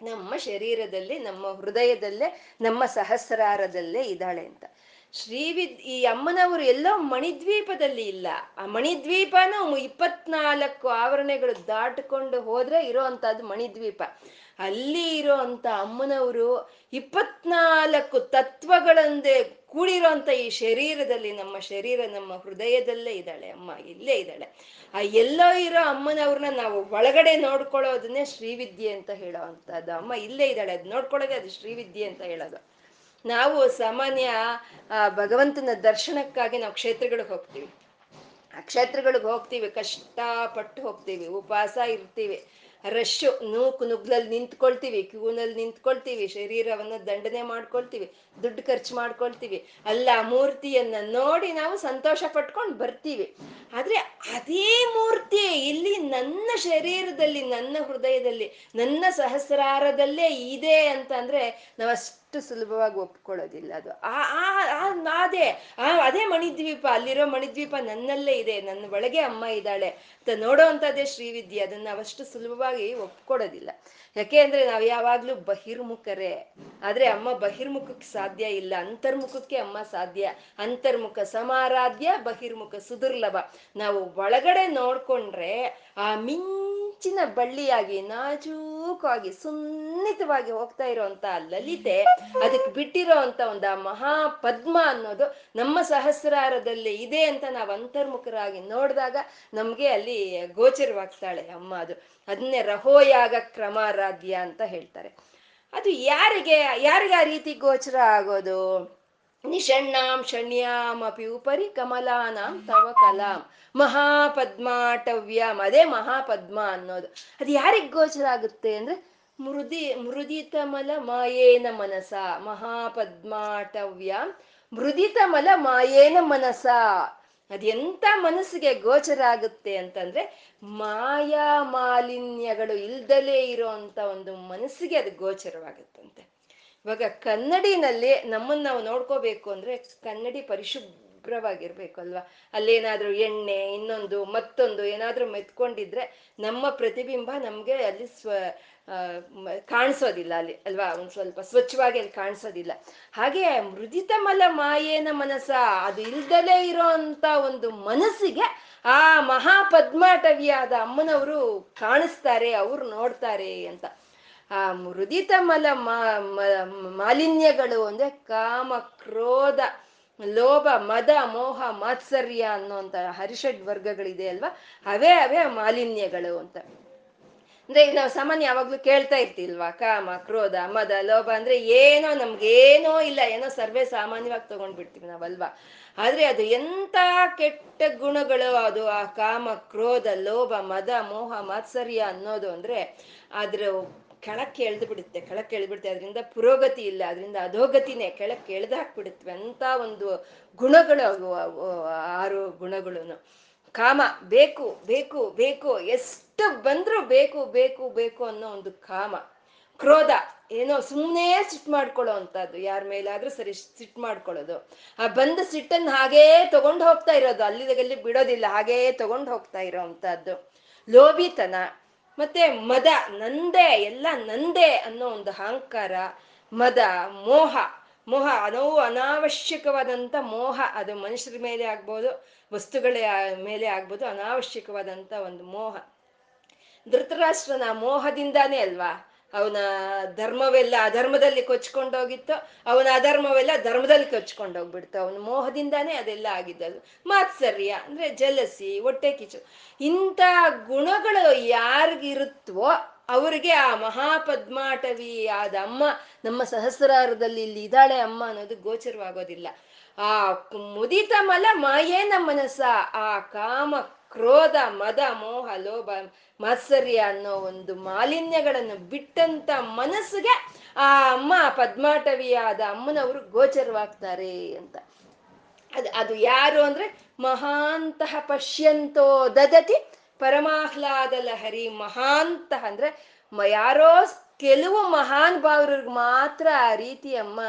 ನಮ್ಮ ಶರೀರದಲ್ಲಿ, ನಮ್ಮ ಹೃದಯದಲ್ಲೇ, ನಮ್ಮ ಸಹಸ್ರಾರದಲ್ಲೇ ಇದ್ದಾಳೆ ಅಂತ. ಶ್ರೀವಿದ್, ಈ ಅಮ್ಮನವರು ಎಲ್ಲೋ ಮಣಿದ್ವೀಪದಲ್ಲಿ ಇಲ್ಲ. ಆ ಮಣಿದ್ವೀಪನ ಇಪ್ಪತ್ನಾಲ್ಕು ಆವರಣೆಗಳು ದಾಟಿಕೊಂಡು ಹೋದ್ರೆ ಇರೋ ಅಂತದ್ದು ಮಣಿದ್ವೀಪ. ಅಲ್ಲಿ ಇರೋ ಅಂತ ಅಮ್ಮನವರು ಇಪ್ಪತ್ನಾಲ್ಕು ತತ್ವಗಳಂದೇ ಕೂಡಿರೋಂಥ ಈ ಶರೀರದಲ್ಲಿ, ನಮ್ಮ ಶರೀರ ನಮ್ಮ ಹೃದಯದಲ್ಲೇ ಇದ್ದಾಳೆ, ಅಮ್ಮ ಇಲ್ಲೇ ಇದ್ದಾಳೆ. ಆ ಎಲ್ಲೋ ಇರೋ ಅಮ್ಮನವ್ರನ್ನ ನಾವು ಒಳಗಡೆ ನೋಡ್ಕೊಳ್ಳೋದನ್ನೇ ಶ್ರೀವಿದ್ಯೆ ಅಂತ ಹೇಳೋ ಅಂಥದ್ದು ಅಮ್ಮ ಇಲ್ಲೇ ಇದ್ದಾಳೆ, ಅದು ನೋಡ್ಕೊಳ್ಳೋದೇ ಅದು ಶ್ರೀವಿದ್ಯೆ ಅಂತ ಹೇಳೋದು. ನಾವು ಸಾಮಾನ್ಯ ಭಗವಂತನ ದರ್ಶನಕ್ಕಾಗಿ ನಾವು ಕ್ಷೇತ್ರಗಳಿಗೆ ಹೋಗ್ತೀವಿ. ಆ ಕ್ಷೇತ್ರಗಳಿಗೆ ಹೋಗ್ತೀವಿ, ಕಷ್ಟಪಟ್ಟು ಹೋಗ್ತೀವಿ, ಉಪವಾಸ ಇರ್ತೀವಿ. ರಶ್ಶು, ನೂಕು ನುಗ್ಲಲ್ಲಿ ನಿಂತ್ಕೊಳ್ತೀವಿ, ಕ್ಯೂನಲ್ಲಿ ನಿಂತ್ಕೊಳ್ತೀವಿ, ಶರೀರವನ್ನ ದಂಡನೆ ಮಾಡ್ಕೊಳ್ತೀವಿ, ದುಡ್ಡು ಖರ್ಚು ಮಾಡ್ಕೊಳ್ತೀವಿ. ಅಲ್ಲ ಮೂರ್ತಿಯನ್ನ ನೋಡಿ ನಾವು ಸಂತೋಷ ಪಟ್ಕೊಂಡು ಬರ್ತೀವಿ. ಆದ್ರೆ ಅದೇ ಮೂರ್ತಿ ಇಲ್ಲಿ ನನ್ನ ಶರೀರದಲ್ಲಿ, ನನ್ನ ಹೃದಯದಲ್ಲಿ, ನನ್ನ ಸಹಸ್ರಾರದಲ್ಲೇ ಇದೆ ಅಂತ ಅಂದ್ರೆ ನಾವಷ್ಟು ಸುಲಭವಾಗಿ ಒಪ್ಕೊಳ್ಳೋದಿಲ್ಲ ಅದು. ಆ ಅದೇ ಅದೇ ಮಣಿದ್ವೀಪ, ಅಲ್ಲಿರೋ ಮಣಿದ್ವೀಪ ನನ್ನಲ್ಲೇ ಇದೆ, ನನ್ನ ಒಳಗೆ ಅಮ್ಮ ಇದ್ದಾಳೆ. ಅಂತ ನೋಡೋ ಅಂಥದ್ದೇ ಶ್ರೀವಿದ್ಯೆ, ಅದನ್ನ ಅವಷ್ಟು ಸುಲಭವಾಗಿ ಒಪ್ಕೊಡೋದಿಲ್ಲ ಯಾಕೆ ಅಂದ್ರೆ ನಾವು ಯಾವಾಗ್ಲೂ ಬಹಿರ್ಮುಖರೇ. ಆದ್ರೆ ಅಮ್ಮ ಬಹಿರ್ಮುಖಕ್ಕೆ ಸಾಧ್ಯ ಇಲ್ಲ. ಅಂತರ್ಮುಖಕ್ಕೆ ಅಮ್ಮ ಸಾಧ್ಯ. ಅಂತರ್ಮುಖ ಸಮಾರಾಧ್ಯ, ಬಹಿರ್ಮುಖ ಸುದುರ್ಲಭ. ನಾವು ಒಳಗಡೆ ನೋಡ್ಕೊಂಡ್ರೆ ಆ ಮಿಂಚಿನ ಬಳ್ಳಿಯಾಗಿ ನಾಜೂಕವಾಗಿ ಸುನ್ನಿತವಾಗಿ ಹೋಗ್ತಾ ಇರೋಂತ ಲಲಿತೆ, ಅದಕ್ಕೆ ಬಿಟ್ಟಿರೋ ಅಂತ ಒಂದು ಆ ಮಹಾ ಪದ್ಮ ಅನ್ನೋದು ನಮ್ಮ ಸಹಸ್ರಾರದಲ್ಲಿ ಇದೆ ಅಂತ ನಾವು ಅಂತರ್ಮುಖರಾಗಿ ನೋಡಿದಾಗ ನಮ್ಗೆ ಅಲ್ಲಿ ಗೋಚರವಾಗ್ತಾಳೆ ಅಮ್ಮ ಅದು. ಅದನ್ನೇ ರಹೋಯಾಗ ಕ್ರಮಾರಾಧ್ಯ ಅಂತ ಹೇಳ್ತಾರೆ. ಅದು ಯಾರಿಗೆ ಯಾರಿಗೆ ಆ ರೀತಿ ಗೋಚರ ಆಗೋದು? ನಿಷಣ್ಣಾಂ ಷಣ್ಯಾಂ ಅಪಿ ಉಪರಿ ಕಮಲಾನಾಂ ತವ ಕಲಾಂ. ಮಹಾಪದ್ಮಾಟವ್ಯಂ. ಅದೇ ಮಹಾಪದ್ಮ ಅನ್ನೋದು. ಅದು ಯಾರಿಗೆ ಗೋಚರ ಆಗುತ್ತೆ ಅಂದ್ರೆ ಮೃದಿ, ಮೃದಿತಮಲ ಮಾಯೇನ ಮನಸ. ಮಹಾಪದ್ಮಾಟವ್ಯಾಂ. ಮೃದಿತಮಲ ಮಾಯೇನ ಮನಸ. ಅದೆಂತ ಮನಸ್ಸಿಗೆ ಗೋಚರ ಆಗುತ್ತೆ ಅಂತಂದ್ರೆ ಮಾಯಾ ಮಾಲಿನ್ಯಗಳು ಇಲ್ದಲೇ ಇರೋಂಥ ಒಂದು ಮನಸ್ಸಿಗೆ ಅದು ಗೋಚರವಾಗುತ್ತಂತೆ. ಇವಾಗ ಕನ್ನಡಿನಲ್ಲಿ ನಮ್ಮನ್ನ ನಾವು ನೋಡ್ಕೋಬೇಕು ಅಂದ್ರೆ ಕನ್ನಡಿ ಪರಿಶುಭ್ರವಾಗಿರ್ಬೇಕು ಅಲ್ವಾ ಅಲ್ಲೇನಾದ್ರೂ ಎಣ್ಣೆ, ಇನ್ನೊಂದು, ಮತ್ತೊಂದು ಏನಾದ್ರೂ ಮೆತ್ಕೊಂಡಿದ್ರೆ ನಮ್ಮ ಪ್ರತಿಬಿಂಬ ನಮ್ಗೆ ಅಲ್ಲಿ ಸ್ವ ಕಾಣಿಸೋದಿಲ್ಲ ಅಲ್ಲಿ, ಅಲ್ವಾ? ಒಂದ್ ಸ್ವಲ್ಪ ಸ್ವಚ್ಛವಾಗಿ ಅಲ್ಲಿ ಕಾಣಿಸೋದಿಲ್ಲ. ಹಾಗೆ ಮೃದಿತಮಲ ಮಾಯೇನ ಮನಸ, ಅದು ಇಲ್ದಲೇ ಇರೋ ಅಂತ ಒಂದು ಮನಸ್ಸಿಗೆ ಆ ಮಹಾಪದ್ಮಾಟವಿಯಾದ ಅಮ್ಮನವರು ಕಾಣಿಸ್ತಾರೆ, ಅವ್ರು ನೋಡ್ತಾರೆ ಅಂತ. ಆ ಮೃದಿತ ಮಲ ಮಾಲಿನ್ಯಗಳು ಅಂದ್ರೆ ಕಾಮ, ಕ್ರೋಧ. ಲೋಭ, ಮದ, ಮೋಹ, ಮಾತ್ಸರ್ಯ ಅನ್ನೋಂತ ಹರಿಷಡ್ ವರ್ಗಗಳಿದೆ ಅಲ್ವಾ? ಅವೇ ಅವೇ ಮಾಲಿನ್ಯಗಳು ಅಂತ. ಅಂದ್ರೆ ಈಗ ನಾವು ಸಾಮಾನ್ಯ ಯಾವಾಗ್ಲೂ ಕೇಳ್ತಾ ಇರ್ತಿಲ್ವಾ? ಕಾಮ, ಕ್ರೋಧ, ಮದ, ಲೋಭ ಅಂದ್ರೆ ಏನೋ ನಮ್ಗೇನೋ ಇಲ್ಲ, ಏನೋ ಸರ್ವೇ ಸಾಮಾನ್ಯವಾಗಿ ತಗೊಂಡ್ಬಿಡ್ತೀವಿ ನಾವಲ್ವಾ ಆದ್ರೆ ಅದು ಎಂತ ಕೆಟ್ಟ ಗುಣಗಳು ಅದು ಆ ಕಾಮ, ಕ್ರೋಧ, ಲೋಭ, ಮದ, ಮೋಹ, ಮಾತ್ಸರ್ಯ ಅನ್ನೋದು ಅಂದ್ರೆ ಅದ್ರ ಕೆಳಕ್ಕೆ ಎಳ್ದು ಬಿಡುತ್ತೆ ಕೆಳಕ್ಕೆ ಎಳ್ದ್ಬಿಡುತ್ತೆ ಅದರಿಂದ ಪುರೋಗತಿ ಇಲ್ಲ, ಅದರಿಂದ ಅಧೋಗತಿನೇ ಕೆಳಕ್ಕೆ ಎಳ್ದು ಹಾಕ್ಬಿಡುತ್ತವೆ ಅಂತ ಒಂದು ಗುಣಗಳು ಆರು ಗುಣಗಳು ಕಾಮ, ಬೇಕು ಬೇಕು ಬೇಕು, ಎಷ್ಟು ಬಂದರೂ ಬೇಕು ಬೇಕು ಬೇಕು ಅನ್ನೋ ಒಂದು ಕಾಮ. ಕ್ರೋಧ, ಏನೋ ಸುಮ್ಮನೆ ಸಿಟ್ಟು ಮಾಡ್ಕೊಳ್ಳೋ ಅಂತದ್ದು ಯಾರ ಮೇಲಾದ್ರೂ ಸರಿ ಸಿಟ್ಟು ಮಾಡ್ಕೊಳ್ಳೋದು. ಆ ಬಂದ ಸಿಟ್ಟನ್ನು ಹಾಗೇ ತಗೊಂಡು ಹೋಗ್ತಾ ಇರೋದು. ಅಲ್ಲಿ ಬಿಡೋದಿಲ್ಲ, ಹಾಗೇ ತಗೊಂಡು ಹೋಗ್ತಾ ಇರೋ ಅಂಥದ್ದು. ಲೋಭಿತನ ಮತ್ತೆ ಮದ, ನಂದೇ, ಎಲ್ಲ ನಂದೇ ಅನ್ನೋ ಒಂದು ಅಹಂಕಾರ, ಮದ, ಮೋಹ. ಮೋಹ ಅನೋ ಅನಾವಶ್ಯಕವಾದಂಥ ಮೋಹ, ಅದು ಮನುಷ್ಯರ ಮೇಲೆ ಆಗ್ಬೋದು, ವಸ್ತುಗಳ ಮೇಲೆ ಆಗ್ಬೋದು ಅನಾವಶ್ಯಕವಾದಂಥ ಒಂದು ಮೋಹ. ಧೃತರಾಷ್ಟ್ರನ ಮೋಹದಿಂದಾನೇ ಅಲ್ವಾ? ಅವನ ಧರ್ಮವೆಲ್ಲ ಅಧರ್ಮದಲ್ಲಿ ಕೊಚ್ಕೊಂಡೋಗಿತ್ತು. ಅವನ ಅಧರ್ಮವೆಲ್ಲ ಧರ್ಮದಲ್ಲಿ ಕೊಚ್ಕೊಂಡೋಗ್ಬಿಡ್ತು. ಅವನ ಮೋಹದಿಂದಾನೇ ಅದೆಲ್ಲ ಆಗಿದ್ದಲ್ಲ ಮಾತ್ಸರ್ಯ ಅಂದ್ರೆ ಜಲಸಿ, ಹೊಟ್ಟೆ ಕಿಚು ಇಂಥ ಗುಣಗಳು ಯಾರಿಗಿರುತ್ತವೋ ಅವ್ರಿಗೆ ಆ ಮಹಾಪದ್ಮಾಟವಿ ಆದ ಅಮ್ಮ ನಮ್ಮ ಸಹಸ್ರಾರದಲ್ಲಿ ಇಲ್ಲಿ ಇದ್ದಾಳೆ ಅಮ್ಮ ಅನ್ನೋದು ಗೋಚರವಾಗೋದಿಲ್ಲ. ಆ ಮುದಿತ ಮಲ ಮಾಯೇನ ಮನಸ್ಸ, ಆ ಕಾಮ ಕ್ರೋಧ, ಮದ, ಮೋಹ, ಲೋಭ, ಮಾತ್ಸರ್ಯ ಅನ್ನೋ ಒಂದು ಮಾಲಿನ್ಯಗಳನ್ನು ಬಿಟ್ಟಂತ ಮನಸ್ಸಿಗೆ ಆ ಅಮ್ಮ ಪದ್ಮಾಟವಿಯಾದ ಅಮ್ಮನವರು ಗೋಚರವಾಗ್ತಾರೆ ಅಂತ. ಅದು ಅದು ಯಾರು ಅಂದ್ರೆ ಮಹಾಂತಹ ಪಶ್ಯಂತೋ ದದತಿ ಪರಮಾಹ್ಲಾದ ಲಹರಿ ಮಹಾಂತಹ ಅಂದ್ರೆ ಯಾರೋ ಕೆಲವು ಮಹಾನ್ ಭಾವರಿಗೆ ಮಾತ್ರ ಆ ರೀತಿ ಅಮ್ಮ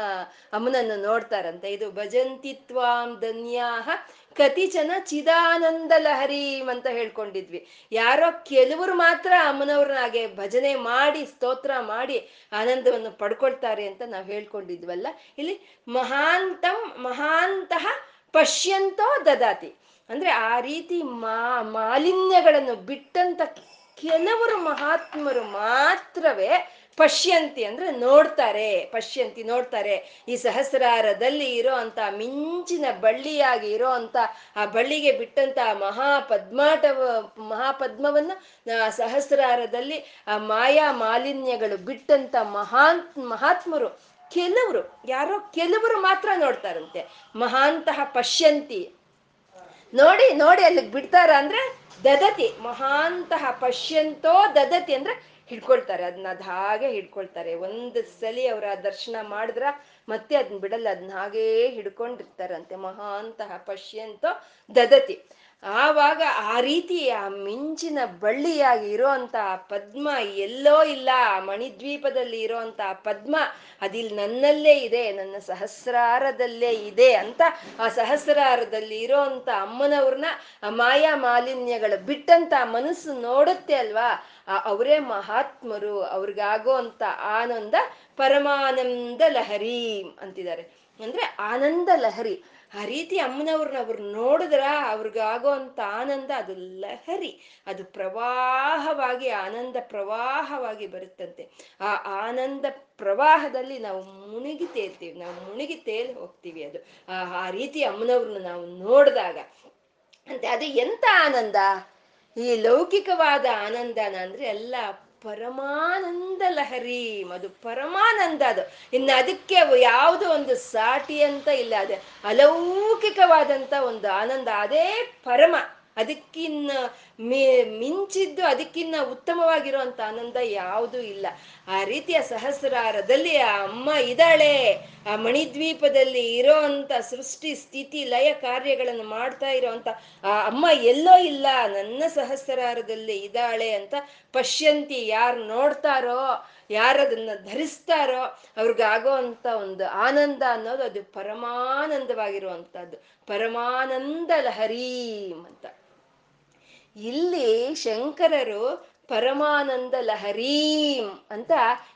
ಅಮ್ಮನನ್ನು ನೋಡ್ತಾರಂತೆ. ಇದು ಭಜಂತಿತ್ವಾಂ ಧನ್ಯಾಹ ಕತಿಚನ ಚಿದಾನಂದ ಲಹರೀಂ ಅಂತ ಹೇಳ್ಕೊಂಡಿದ್ವಿ. ಯಾರೋ ಕೆಲವರು ಮಾತ್ರ ಅಮ್ಮನವ್ರನ್ನ ಹಾಗೆ ಭಜನೆ ಮಾಡಿ, ಸ್ತೋತ್ರ ಮಾಡಿ ಆನಂದವನ್ನು ಪಡ್ಕೊಳ್ತಾರೆ ಅಂತ ನಾವು ಹೇಳ್ಕೊಂಡಿದ್ವಲ್ಲ. ಇಲ್ಲಿ ಮಹಾಂತಂ ಮಹಾಂತಹ ಪಶ್ಯಂತೋ ದದಾತಿ. ಅಂದ್ರೆ ಆ ರೀತಿ ಮಾ ಮಾಲಿನ್ಯಗಳನ್ನು ಬಿಟ್ಟಂತ ಕೆಲವರು ಮಹಾತ್ಮರು ಮಾತ್ರವೇ ಪಶ್ಯಂತಿ ಅಂದ್ರೆ ನೋಡ್ತಾರೆ, ಪಶ್ಯಂತಿ ನೋಡ್ತಾರೆ. ಈ ಸಹಸ್ರಾರದಲ್ಲಿ ಇರೋ ಅಂತ ಮಿಂಚಿನ ಬಳ್ಳಿಯಾಗಿ ಇರೋ ಅಂತ ಆ ಬಳ್ಳಿಗೆ ಬಿಟ್ಟಂತ ಮಹಾ ಪದ್ಮಾಟವ ಮಹಾಪದ್ಮವನ್ನ ಸಹಸ್ರಾರದಲ್ಲಿ ಆ ಮಾಯಾ ಮಾಲಿನ್ಯಗಳು ಬಿಟ್ಟಂತ ಮಹಾನ್, ಮಹಾತ್ಮರು, ಕೆಲವರು, ಯಾರೋ ಕೆಲವರು ಮಾತ್ರ ನೋಡ್ತಾರಂತೆ. ಮಹಾಂತಹ ಪಶ್ಯಂತಿ. ನೋಡಿ ನೋಡಿ ಅಲ್ಲಿಗೆ ಬಿಡ್ತಾರ ಅಂದ್ರೆ ದದತಿ. ಮಹಾಂತಹ ಪಶ್ಯಂತೋ ದದತಿ ಅಂದ್ರೆ ಹಿಡ್ಕೊಳ್ತಾರೆ ಅದನ್ನ ಅದ್ ಹಾಗೆ ಹಿಡ್ಕೊಳ್ತಾರೆ. ಒಂದು ಸಲಿ ಅವ್ರ ದರ್ಶನ ಮಾಡಿದ್ರ ಮತ್ತೆ ಅದನ್ನ ಬಿಡಲ್ಲ ಅದನ್ನ ಹಾಗೇ ಹಿಡ್ಕೊಂಡಿರ್ತಾರಂತೆ. ಮಹಾಂತಹ ಪಶ್ಯಂತೋ ದದತಿ. ಆವಾಗ ಆ ರೀತಿ ಆ ಮಿಂಚಿನ ಬಳ್ಳಿಯಾಗಿ ಇರೋಂತ ಪದ್ಮ ಎಲ್ಲೋ ಇಲ್ಲ, ಆ ಮಣಿದ್ವೀಪದಲ್ಲಿ ಇರೋಂತ ಪದ್ಮ ಅದಿಲ್ ನನ್ನಲ್ಲೇ ಇದೆ, ನನ್ನ ಸಹಸ್ರಾರದಲ್ಲೇ ಇದೆ ಅಂತ ಆ ಸಹಸ್ರಾರದಲ್ಲಿ ಇರೋಂತ ಅಮ್ಮನವ್ರನ್ನ ಆ ಮಾಯಾ ಮಾಲಿನ್ಯಗಳು ಬಿಟ್ಟಂತ ಮನಸ್ಸು ನೋಡುತ್ತೆ ಅಲ್ವಾ? ಅವರೇ ಮಹಾತ್ಮರು ಅವ್ರಿಗಾಗೋ ಅಂತ ಆನಂದ ಪರಮಾನಂದ ಲಹರಿ ಅಂತಿದ್ದಾರೆ. ಅಂದ್ರೆ ಆನಂದ ಲಹರಿ, ಆ ರೀತಿ ಅಮ್ಮನವ್ರನ್ನ ಅವ್ರು ನೋಡಿದ್ರ ಅವ್ರಿಗಾಗೋ ಅಂತ ಆನಂದ ಅದು ಲಹರಿ, ಅದು ಪ್ರವಾಹವಾಗಿ, ಆನಂದ ಪ್ರವಾಹವಾಗಿ ಬರುತ್ತಂತೆ. ಆ ಆನಂದ ಪ್ರವಾಹದಲ್ಲಿ ನಾವು ಮುಳುಗಿ ತೇಲ್ತೀವಿ ನಾವು ಮುಳುಗಿ ತೇಲ್ ಹೋಗ್ತೀವಿ ಅದು. ಆ ಆ ರೀತಿ ಅಮ್ಮನವ್ರನ್ನ ನಾವು ನೋಡಿದಾಗ, ಅಂತೆ, ಅದು ಎಂತ ಆನಂದ? ಈ ಲೌಕಿಕವಾದ ಆನಂದನ ಅಂದ್ರೆ ಎಲ್ಲ ಪರಮಾನಂದ ಲಹರಿ, ಅದು ಪರಮಾನಂದ ಅದು. ಇನ್ನು ಅದಕ್ಕೆ ಯಾವುದು ಒಂದು ಸಾಟಿ ಅಂತ ಇಲ್ಲ, ಅದೇ ಅಲೌಕಿಕವಾದಂತ ಒಂದು ಆನಂದ, ಅದೇ ಪರಮ. ಅದಕ್ಕಿನ್ನ ಮಿ, ಮಿಂಚಿದ್ದು ಅದಕ್ಕಿನ್ನ ಉತ್ತಮವಾಗಿರುವಂತ ಆನಂದ ಯಾವುದು ಇಲ್ಲ. ಆ ರೀತಿಯ ಸಹಸ್ರಾರದಲ್ಲಿ ಆ ಅಮ್ಮ ಇದ್ದಾಳೆ. ಆ ಮಣಿದ್ವೀಪದಲ್ಲಿ ಇರೋ ಸೃಷ್ಟಿ, ಸ್ಥಿತಿ, ಲಯ ಕಾರ್ಯಗಳನ್ನು ಮಾಡ್ತಾ ಇರೋಂಥ ಆ ಅಮ್ಮ ಎಲ್ಲೋ ಇಲ್ಲ, ನನ್ನ ಸಹಸ್ರಾರದಲ್ಲಿ ಇದ್ದಾಳೆ ಅಂತ ಪಶ್ಯಂತಿ ಯಾರು ನೋಡ್ತಾರೋ, ಯಾರದನ್ನ ಧರಿಸ್ತಾರೋ ಅವ್ರಿಗಾಗೋ ಅಂತ ಒಂದು ಆನಂದ ಅನ್ನೋದು ಅದು ಪರಮಾನಂದವಾಗಿರುವಂಥದ್ದು ಪರಮಾನಂದ ಲಹರೀಂ ಅಂತ. ಇಲ್ಲಿ ಶಂಕರರು ಪರಮಾನಂದ ಲಹರೀಂ ಅಂತ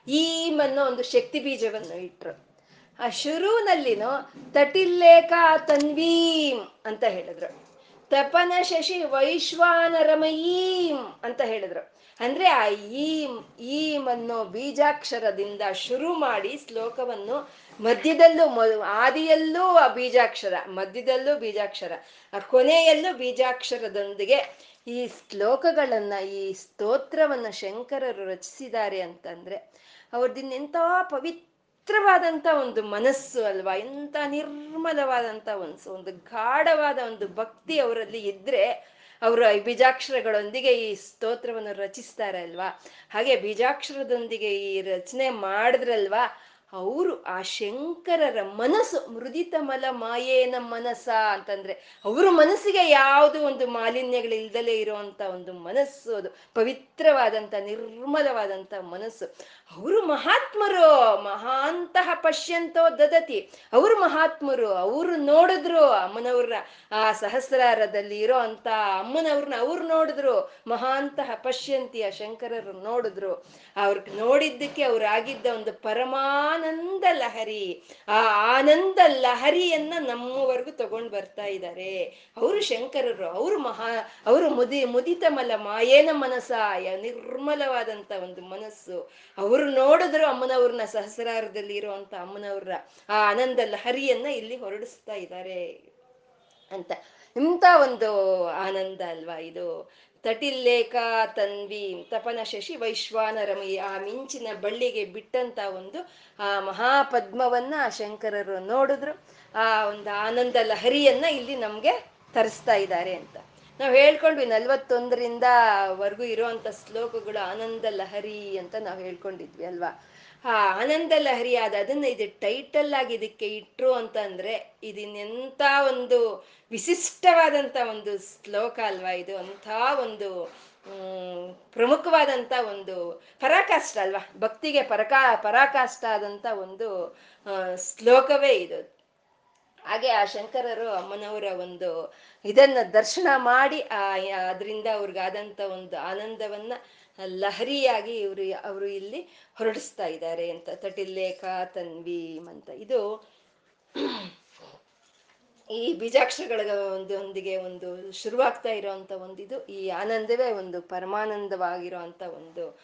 ಈಮ್ ಅನ್ನೋ ಒಂದು ಶಕ್ತಿ ಬೀಜವನ್ನು ಇಟ್ರು. ಆ ಶುರುವಿನಲ್ಲಿನೂ ತಟಿಲ್ಲೇಖ ತನ್ವೀಂ ಅಂತ ಹೇಳಿದ್ರು. ತಪನ ಶಶಿ ವೈಶ್ವಾನರಮಯೀಂ ಅಂತ ಹೇಳಿದ್ರು. ಅಂದ್ರೆ ಆ ಈಂ ಈಮ್ ಅನ್ನೋ ಬೀಜಾಕ್ಷರದಿಂದ ಶುರು ಮಾಡಿ ಶ್ಲೋಕವನ್ನು ಮಧ್ಯದಲ್ಲೂ ಆದಿಯಲ್ಲೂ ಆ ಬೀಜಾಕ್ಷರ, ಮಧ್ಯದಲ್ಲೂ ಬೀಜಾಕ್ಷರ, ಆ ಕೊನೆಯಲ್ಲೂ ಬೀಜಾಕ್ಷರದೊಂದಿಗೆ ಈ ಶ್ಲೋಕಗಳನ್ನ, ಈ ಸ್ತೋತ್ರವನ್ನ ಶಂಕರರು ರಚಿಸಿದ್ದಾರೆ ಅಂತಂದ್ರೆ ಅವ್ರದಿನ್ನ ಎಂಥ ಪವಿತ್ರವಾದಂಥ ಒಂದು ಮನಸ್ಸು ಅಲ್ವಾ, ಎಂಥ ನಿರ್ಮಲವಾದಂಥ ಒಂದು ಒಂದು ಗಾಢವಾದ ಒಂದು ಭಕ್ತಿ ಅವರಲ್ಲಿ ಇದ್ರೆ ಅವರು ಬೀಜಾಕ್ಷರಗಳೊಂದಿಗೆ ಈ ಸ್ತೋತ್ರವನ್ನು ರಚಿಸ್ತಾರೆ ಅಲ್ವಾ? ಹಾಗೆ ಬೀಜಾಕ್ಷರದೊಂದಿಗೆ ಈ ರಚನೆ ಮಾಡಿದ್ರಲ್ವಾ ಅವರು ಆ ಶಂಕರರ ಮನಸ್ಸು ಮೃದಿತ ಮಲ ಮಾಯೇನ ಮನಸ್ಸ ಅಂತಂದ್ರೆ ಅವ್ರ ಮನಸ್ಸಿಗೆ ಯಾವುದು ಒಂದು ಮಾಲಿನ್ಯಗಳಿಲ್ದಲೇ ಇರುವಂತ ಒಂದು ಮನಸ್ಸು ಅದು, ಪವಿತ್ರವಾದಂತ ನಿರ್ಮಲವಾದಂತ ಮನಸ್ಸು. ಅವರು ಮಹಾತ್ಮರು ಮಹಾಂತಹ ಪಶ್ಯಂತೋ ದದತಿ. ಅವರು ಮಹಾತ್ಮರು, ಅವರು ನೋಡಿದ್ರು ಅಮ್ಮನವ್ರ ಆ ಸಹಸ್ರಾರದಲ್ಲಿ ಇರೋ ಅಂತ ಅಮ್ಮನವ್ರನ್ನ ಅವ್ರು ನೋಡಿದ್ರು ಮಹಾಂತಹ ಆ ಶಂಕರರು ನೋಡಿದ್ರು. ಅವ್ರಿಗೆ ನೋಡಿದ್ದಕ್ಕೆ ಅವ್ರಾಗಿದ್ದ ಒಂದು ಪರಮಾನಂದ ಲಹರಿ. ಆ ಆನಂದ ಲಹರಿಯನ್ನ ನಮ್ಮವರೆಗೂ ತಗೊಂಡ್ ಬರ್ತಾ ಇದ್ದಾರೆ ಅವರು ಶಂಕರರು, ಅವರು ಮಹಾ, ಅವರು ಮುದಿ, ಮುದಿತ ಮಲ, ಮಾಯೇನ ಮನಸ್ಸ ನಿರ್ಮಲವಾದಂತ ಒಂದು ಮನಸ್ಸು. ಅವರು ನೋಡಿದ್ರು ಅಮ್ಮನವ್ರನ್ನ ಸಹಸ್ರಾರದಲ್ಲಿ ಇರುವಂತ ಅಮ್ಮನವ್ರ ಆ ಆನಂದ ಲಹರಿಯನ್ನ ಇಲ್ಲಿ ಹೊರಡಿಸ್ತಾ ಇದ್ದಾರೆ ಅಂತ. ಇಂಥ ಒಂದು ಆನಂದ ಅಲ್ವಾ ಇದು. ತಟಿಲ್ಲೇಖ ತನ್ವಿ ತಪನ ಶಶಿ ವೈಶ್ವಾನರಮಯಿ ಆ ಮಿಂಚಿನ ಬಳ್ಳಿಗೆ ಬಿಟ್ಟಂತ ಒಂದು ಆ ಮಹಾಪದ್ಮವನ್ನ ಆ ಶಂಕರರು ನೋಡಿದ್ರು. ಆ ಒಂದು ಆನಂದ ಲಹರಿಯನ್ನ ಇಲ್ಲಿ ನಮ್ಗೆ ತರಿಸ್ತಾ ಇದ್ದಾರೆ ಅಂತ. ನಾವು ಹೇಳ್ಕೊಂಡ್ವಿ ನಲ್ವತ್ತೊಂದರಿಂದ ವರ್ಗು ಇರುವಂತ ಶ್ಲೋಕಗಳು ಆನಂದ ಲಹರಿ ಅಂತ ನಾವು ಹೇಳ್ಕೊಂಡಿದ್ವಿ ಅಲ್ವಾ. ಆ ಆನಂದ ಆದ ಅದನ್ನ ಇದು ಟೈಟಲ್ ಆಗಿ ಇದಕ್ಕೆ ಇಟ್ರು ಅಂತ ಅಂದ್ರೆ ಇದನ್ನೆಂತ ಒಂದು ವಿಶಿಷ್ಟವಾದಂತ ಒಂದು ಶ್ಲೋಕ ಅಲ್ವಾ ಇದು? ಅಂತ ಒಂದು ಪ್ರಮುಖವಾದಂಥ ಒಂದು ಪರಾಕಾಷ್ಟ ಅಲ್ವಾ? ಭಕ್ತಿಗೆ ಪರಕಾ ಪರಾಕಾಷ್ಟ ಆದಂತ ಒಂದು ಶ್ಲೋಕವೇ ಇದು. ಹಾಗೆ ಆ ಶಂಕರರು ಅಮ್ಮನವರ ಒಂದು ಇದನ್ನ ದರ್ಶನ ಮಾಡಿ ಆ ಅದರಿಂದ ಅವ್ರಿಗಾದಂಥ ಒಂದು ಆನಂದವನ್ನ ಲಹರಿಯಾಗಿ ಇವರು ಅವರು ಇಲ್ಲಿ ಹೊರಡಿಸ್ತಾ ಇದ್ದಾರೆ ಅಂತ. ತಟಿಲ್ಲೇಖ, ತನ್ವೀಮ್ ಅಂತ. ಇದು ಈ ಬೀಜಾಕ್ಷರಗಳ ಒಂದೊಂದಿಗೆ ಒಂದು ಶುರುವಾಗ್ತಾ ಇರೋವಂಥ ಒಂದು ಇದು ಈ ಆನಂದವೇ ಒಂದು ಪರಮಾನಂದವಾಗಿರೋ ಅಂತ ಒಂದು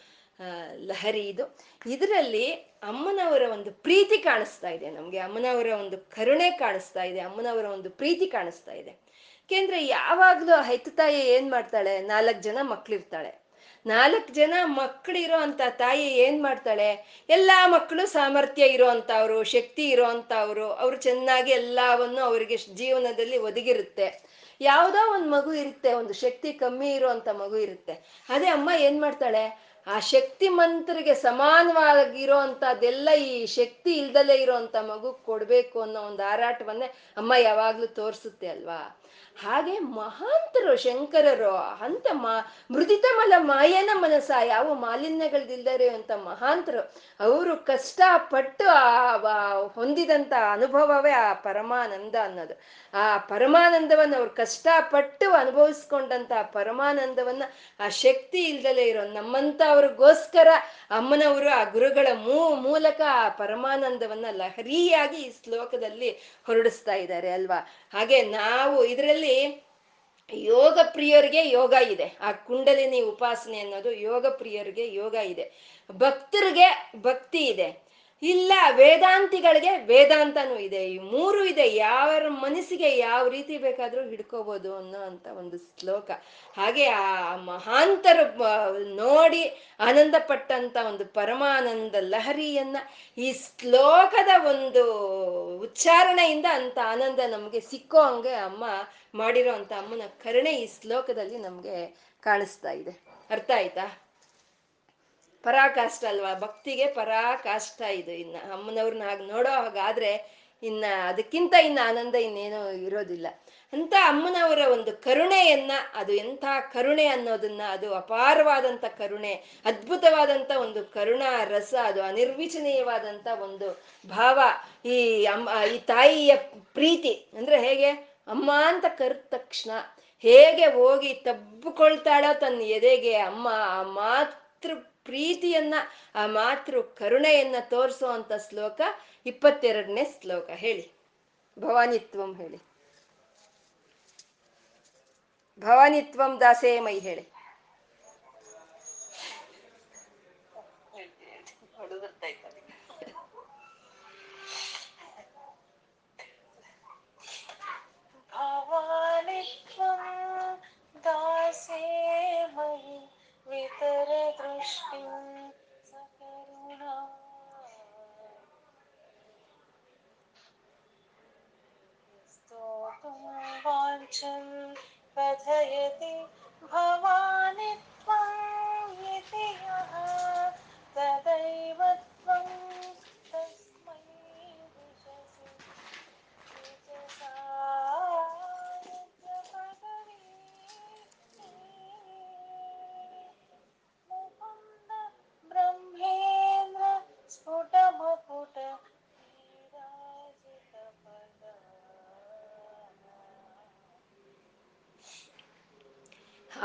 ಲಹರಿ ಇದು. ಇದರಲ್ಲಿ ಅಮ್ಮನವರ ಒಂದು ಪ್ರೀತಿ ಕಾಣಿಸ್ತಾ ಇದೆ ನಮಗೆ. ಅಮ್ಮನವರ ಒಂದು ಕರುಣೆ ಕಾಣಿಸ್ತಾ ಇದೆ. ಅಮ್ಮನವರ ಒಂದು ಪ್ರೀತಿ ಕಾಣಿಸ್ತಾ ಇದೆ. ಯಾಕೆಂದ್ರೆ ಯಾವಾಗಲೂ ಹೆತ್ತ ತಾಯಿ ಏನು ಮಾಡ್ತಾಳೆ? ನಾಲ್ಕು ಜನ ಮಕ್ಳಿರ್ತಾಳೆ. ನಾಲ್ಕು ಜನ ಮಕ್ಕಳಿರೋ ಅಂತ ತಾಯಿ ಏನ್ ಮಾಡ್ತಾಳೆ? ಎಲ್ಲಾ ಮಕ್ಕಳು ಸಾಮರ್ಥ್ಯ ಇರೋ ಅಂತವ್ರು, ಶಕ್ತಿ ಇರೋ ಅಂತವ್ರು, ಅವ್ರು ಚೆನ್ನಾಗಿ ಎಲ್ಲವನ್ನು ಅವರಿಗೆ ಜೀವನದಲ್ಲಿ ಒದಗಿರುತ್ತೆ. ಯಾವ್ದೋ ಒಂದು ಮಗು ಇರುತ್ತೆ, ಒಂದು ಶಕ್ತಿ ಕಮ್ಮಿ ಇರುವಂತ ಮಗು ಇರುತ್ತೆ. ಅದೇ ಅಮ್ಮ ಏನ್ ಮಾಡ್ತಾಳೆ? ಆ ಶಕ್ತಿ ಮಂತ್ರಿಗೆ ಸಮಾನವಾಗಿರೋ ಅಂತದೆಲ್ಲ ಈ ಶಕ್ತಿ ಇಲ್ದಲೇ ಇರೋಂಥ ಮಗು ಕೊಡ್ಬೇಕು ಅನ್ನೋ ಒಂದು ಹಾರಾಟವನ್ನೇ ಅಮ್ಮ ಯಾವಾಗ್ಲೂ ತೋರಿಸುತ್ತೆ ಅಲ್ವಾ? ಹಾಗೆ ಮಹಾಂತರು ಶಂಕರರು ಅಂತ ಮಾ, ಮೃದಿತಮಲ ಮಾಯನ ಮನಸ ಯಾವ ಮಾಲಿನ್ಯಗಳ್ದಿಲ್ದರೆ ಅಂತ ಮಹಾಂತರು, ಅವರು ಕಷ್ಟಪಟ್ಟು ಆ ಹೊಂದಿದಂತ ಅನುಭವವೇ ಆ ಪರಮಾನಂದ ಅನ್ನೋದು. ಆ ಪರಮಾನಂದವನ್ನ ಅವ್ರು ಕಷ್ಟಪಟ್ಟು ಅನುಭವಿಸ್ಕೊಂಡಂತ ಪರಮಾನಂದವನ್ನ ಆ ಶಕ್ತಿ ಇಲ್ದಲೇ ಇರೋ ನಮ್ಮಂತ ಅವ್ರಿಗೋಸ್ಕರ ಅಮ್ಮನವರು ಆ ಗುರುಗಳ ಮೂ, ಮೂಲಕ ಆ ಪರಮಾನಂದವನ್ನ ಲಹರಿಯಾಗಿ ಈ ಶ್ಲೋಕದಲ್ಲಿ ಹೊರಡಿಸ್ತಾ ಇದ್ದಾರೆ ಅಲ್ವಾ? ಹಾಗೆ ನಾವು ಇದರಲ್ಲಿ ಯೋಗ ಪ್ರಿಯರಿಗೆ ಯೋಗ ಇದೆ. ಆ ಕುಂಡಲಿನಿ ಉಪಾಸನೆ ಅನ್ನೋದು ಯೋಗ ಪ್ರಿಯರಿಗೆ ಯೋಗ ಇದೆ. ಭಕ್ತರಿಗೆ ಭಕ್ತಿ ಇದೆ. ಇಲ್ಲ, ವೇದಾಂತಿಗಳಿಗೆ ವೇದಾಂತನೂ ಇದೆ. ಈ ಮೂರು ಇದೆ. ಯಾವ ಮನಸ್ಸಿಗೆ ಯಾವ ರೀತಿ ಬೇಕಾದ್ರೂ ಹಿಡ್ಕೋಬಹುದು ಅನ್ನೋ ಅಂತ ಒಂದು ಶ್ಲೋಕ. ಹಾಗೆ ಆ ಮಹಾಂತರು ನೋಡಿ ಆನಂದ ಪಟ್ಟಂತ ಒಂದು ಪರಮಾನಂದ ಲಹರಿಯನ್ನ ಈ ಶ್ಲೋಕದ ಒಂದು ಉಚ್ಚಾರಣೆಯಿಂದ ಅಂತ ಆನಂದ ನಮ್ಗೆ ಸಿಕ್ಕೋ ಹಂಗೆ ಅಮ್ಮ ಮಾಡಿರೋ ಅಂತ ಅಮ್ಮನ ಕರುಣೆ ಈ ಶ್ಲೋಕದಲ್ಲಿ ನಮ್ಗೆ ಕಾಣಿಸ್ತಾ ಇದೆ. ಅರ್ಥ ಆಯ್ತಾ? ಪರಾಕಾಷ್ಟ ಅಲ್ವಾ? ಭಕ್ತಿಗೆ ಪರಾಕಾಷ್ಟ ಇದು ಇನ್ನ. ಅಮ್ಮನವ್ರನ್ನ ಹಾಗೆ ನೋಡೋ ಹಾಗಾದ್ರೆ ಇನ್ನ ಅದಕ್ಕಿಂತ ಇನ್ನ ಆನಂದ ಇನ್ನೇನೋ ಇರೋದಿಲ್ಲ. ಅಂತ ಅಮ್ಮನವರ ಒಂದು ಕರುಣೆಯನ್ನ, ಅದು ಎಂಥ ಕರುಣೆ ಅನ್ನೋದನ್ನ, ಅದು ಅಪಾರವಾದಂತ ಕರುಣೆ ಅದ್ಭುತವಾದಂತ ಒಂದು ಕರುಣಾ, ರಸ, ಅದು ಅನಿರ್ವಿಚನೀಯವಾದಂತ ಒಂದು ಭಾವ, ಈ ಅಮ್ಮ, ಈ ತಾಯಿಯ ಪ್ರೀತಿ. ಅಂದ್ರೆ ಹೇಗೆ? ಅಮ್ಮ ಅಂತ ಕರೆದ ತಕ್ಷಣ ಹೇಗೆ ಹೋಗಿ ತಬ್ಬಿಕೊಳ್ತಾಳೋ ತನ್ನ ಎದೆಗೆ ಅಮ್ಮ ಆ ಮಾತೃ ಪ್ರೀತಿಯನ್ನ, ಆ ಮಾತೃ ಕರುಣೆಯನ್ನ ತೋರಿಸುವಂತ ಶ್ಲೋಕ ಇಪ್ಪತ್ತೆರಡನೇ ಶ್ಲೋಕ. ಹೇಳಿ. ಭವಾನಿತ್ವಂ ಹೇಳಿ. ಭವಾನಿತ್ವಂ ದಾಸೇ ಮೈ ಹೇಳಿ.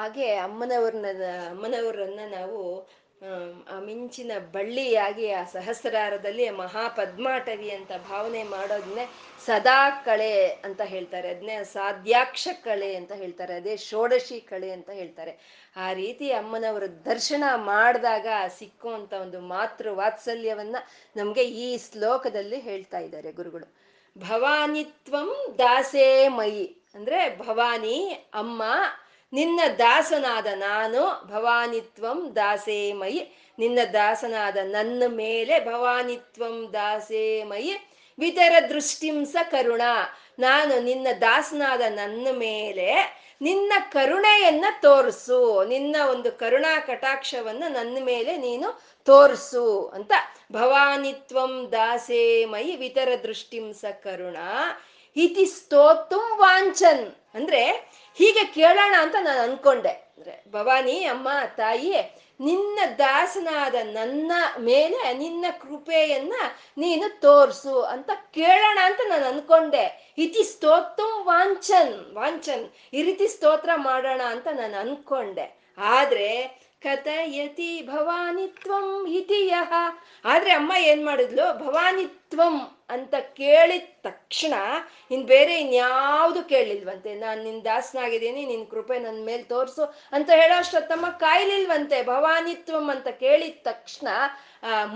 ಹಾಗೆ ಅಮ್ಮನವ್ರನ್ನ ಅಮ್ಮನವರನ್ನ ನಾವು ಆ ಮಿಂಚಿನ ಬಳ್ಳಿಯಾಗಿ, ಆ ಸಹಸ್ರಾರದಲ್ಲಿ ಮಹಾಪದ್ಮಾಟವಿ ಅಂತ ಭಾವನೆ ಮಾಡೋದನ್ನೇ ಸದಾ ಕಳೆ ಅಂತ ಹೇಳ್ತಾರೆ. ಅದನ್ನೇ ಸಾಧ್ಯಾಕ್ಷ ಕಳೆ ಅಂತ ಹೇಳ್ತಾರೆ. ಅದೇ ಷೋಡಶಿ ಕಳೆ ಅಂತ ಹೇಳ್ತಾರೆ. ಆ ರೀತಿ ಅಮ್ಮನವರ ದರ್ಶನ ಮಾಡಿದಾಗ ಸಿಕ್ಕುವಂತ ಒಂದು ಮಾತೃ ವಾತ್ಸಲ್ಯವನ್ನ ನಮ್ಗೆ ಈ ಶ್ಲೋಕದಲ್ಲಿ ಹೇಳ್ತಾ ಇದ್ದಾರೆ ಗುರುಗಳು. ಭವಾನಿತ್ವಂ ದಾಸೇ ಮಯಿ. ಅಂದ್ರೆ ಭವಾನಿ, ಅಮ್ಮ ನಿನ್ನ ದಾಸನಾದ ನಾನು ಭವಾನಿತ್ವಂ ದಾಸೇ ಮಯಿ. ನಿನ್ನ ದಾಸನಾದ ನನ್ನ ಮೇಲೆ ಭವಾನಿತ್ವಂ ದಾಸೇ ಮಯಿ. ವಿತರ ದೃಷ್ಟಿಂಸ ಕರುಣ. ನಾನು ನಿನ್ನ ದಾಸನಾದ ನನ್ನ ಮೇಲೆ ನಿನ್ನ ಕರುಣೆಯನ್ನ ತೋರಿಸು. ನಿನ್ನ ಒಂದು ಕರುಣಾ ಕಟಾಕ್ಷವನ್ನ ನನ್ನ ಮೇಲೆ ನೀನು ತೋರಿಸು ಅಂತ. ಭವಾನಿತ್ವಂ ದಾಸೇ ವಿತರ ದೃಷ್ಟಿಂಸ ಕರುಣ. ಇತಿ ಸ್ತೋತುಂ ವಾಂಚನ್. ಅಂದ್ರೆ ಹೀಗೆ ಕೇಳೋಣ ಅಂತ ನಾನು ಅನ್ಕೊಂಡೆ. ಅಂದ್ರೆ, ಭವಾನಿ, ಅಮ್ಮ ತಾಯಿ ನಿನ್ನ ದಾಸನಾದ ನನ್ನ ಮೇಲೆ ನಿನ್ನ ಕೃಪೆಯನ್ನ ನೀನು ತೋರ್ಸು ಅಂತ ಕೇಳೋಣ ಅಂತ ನಾನು ಅನ್ಕೊಂಡೆ. ಇತಿ ಸ್ತೋತ್ರ ವಾಂಚನ್ ವಾಂಚನ್, ಈ ರೀತಿ ಸ್ತೋತ್ರ ಮಾಡೋಣ ಅಂತ ನಾನು ಅನ್ಕೊಂಡೆ. ಆದ್ರೆ, ಕಥಯತಿ ಭವಾನಿತ್ವಂ ಇತಿಯಹ ಆದ್ರೆ ಅಮ್ಮ ಏನ್ ಮಾಡಿದ್ಲು? ಭವಾನಿತ್ವಂ ಅಂತ ಕೇಳಿದ ತಕ್ಷಣ ಇನ್ ಬೇರೆ ಇನ್ಯಾವುದು ಕೇಳಲಿಲ್ವಂತೆ ನಾನು ನಿನ್ ದಾಸನಾಗಿದ್ದೀನಿ, ನಿನ್ ಕೃಪೆ ನನ್ನ ಮೇಲೆ ತೋರಿಸು ಅಂತ ಹೇಳೋ ಅಷ್ಟೊತ್ತಮ್ಮ ಕಾಯ್ಲಿಲ್ವಂತೆ, ಭವಾನಿತ್ವಂ ಅಂತ ಕೇಳಿದ ತಕ್ಷಣ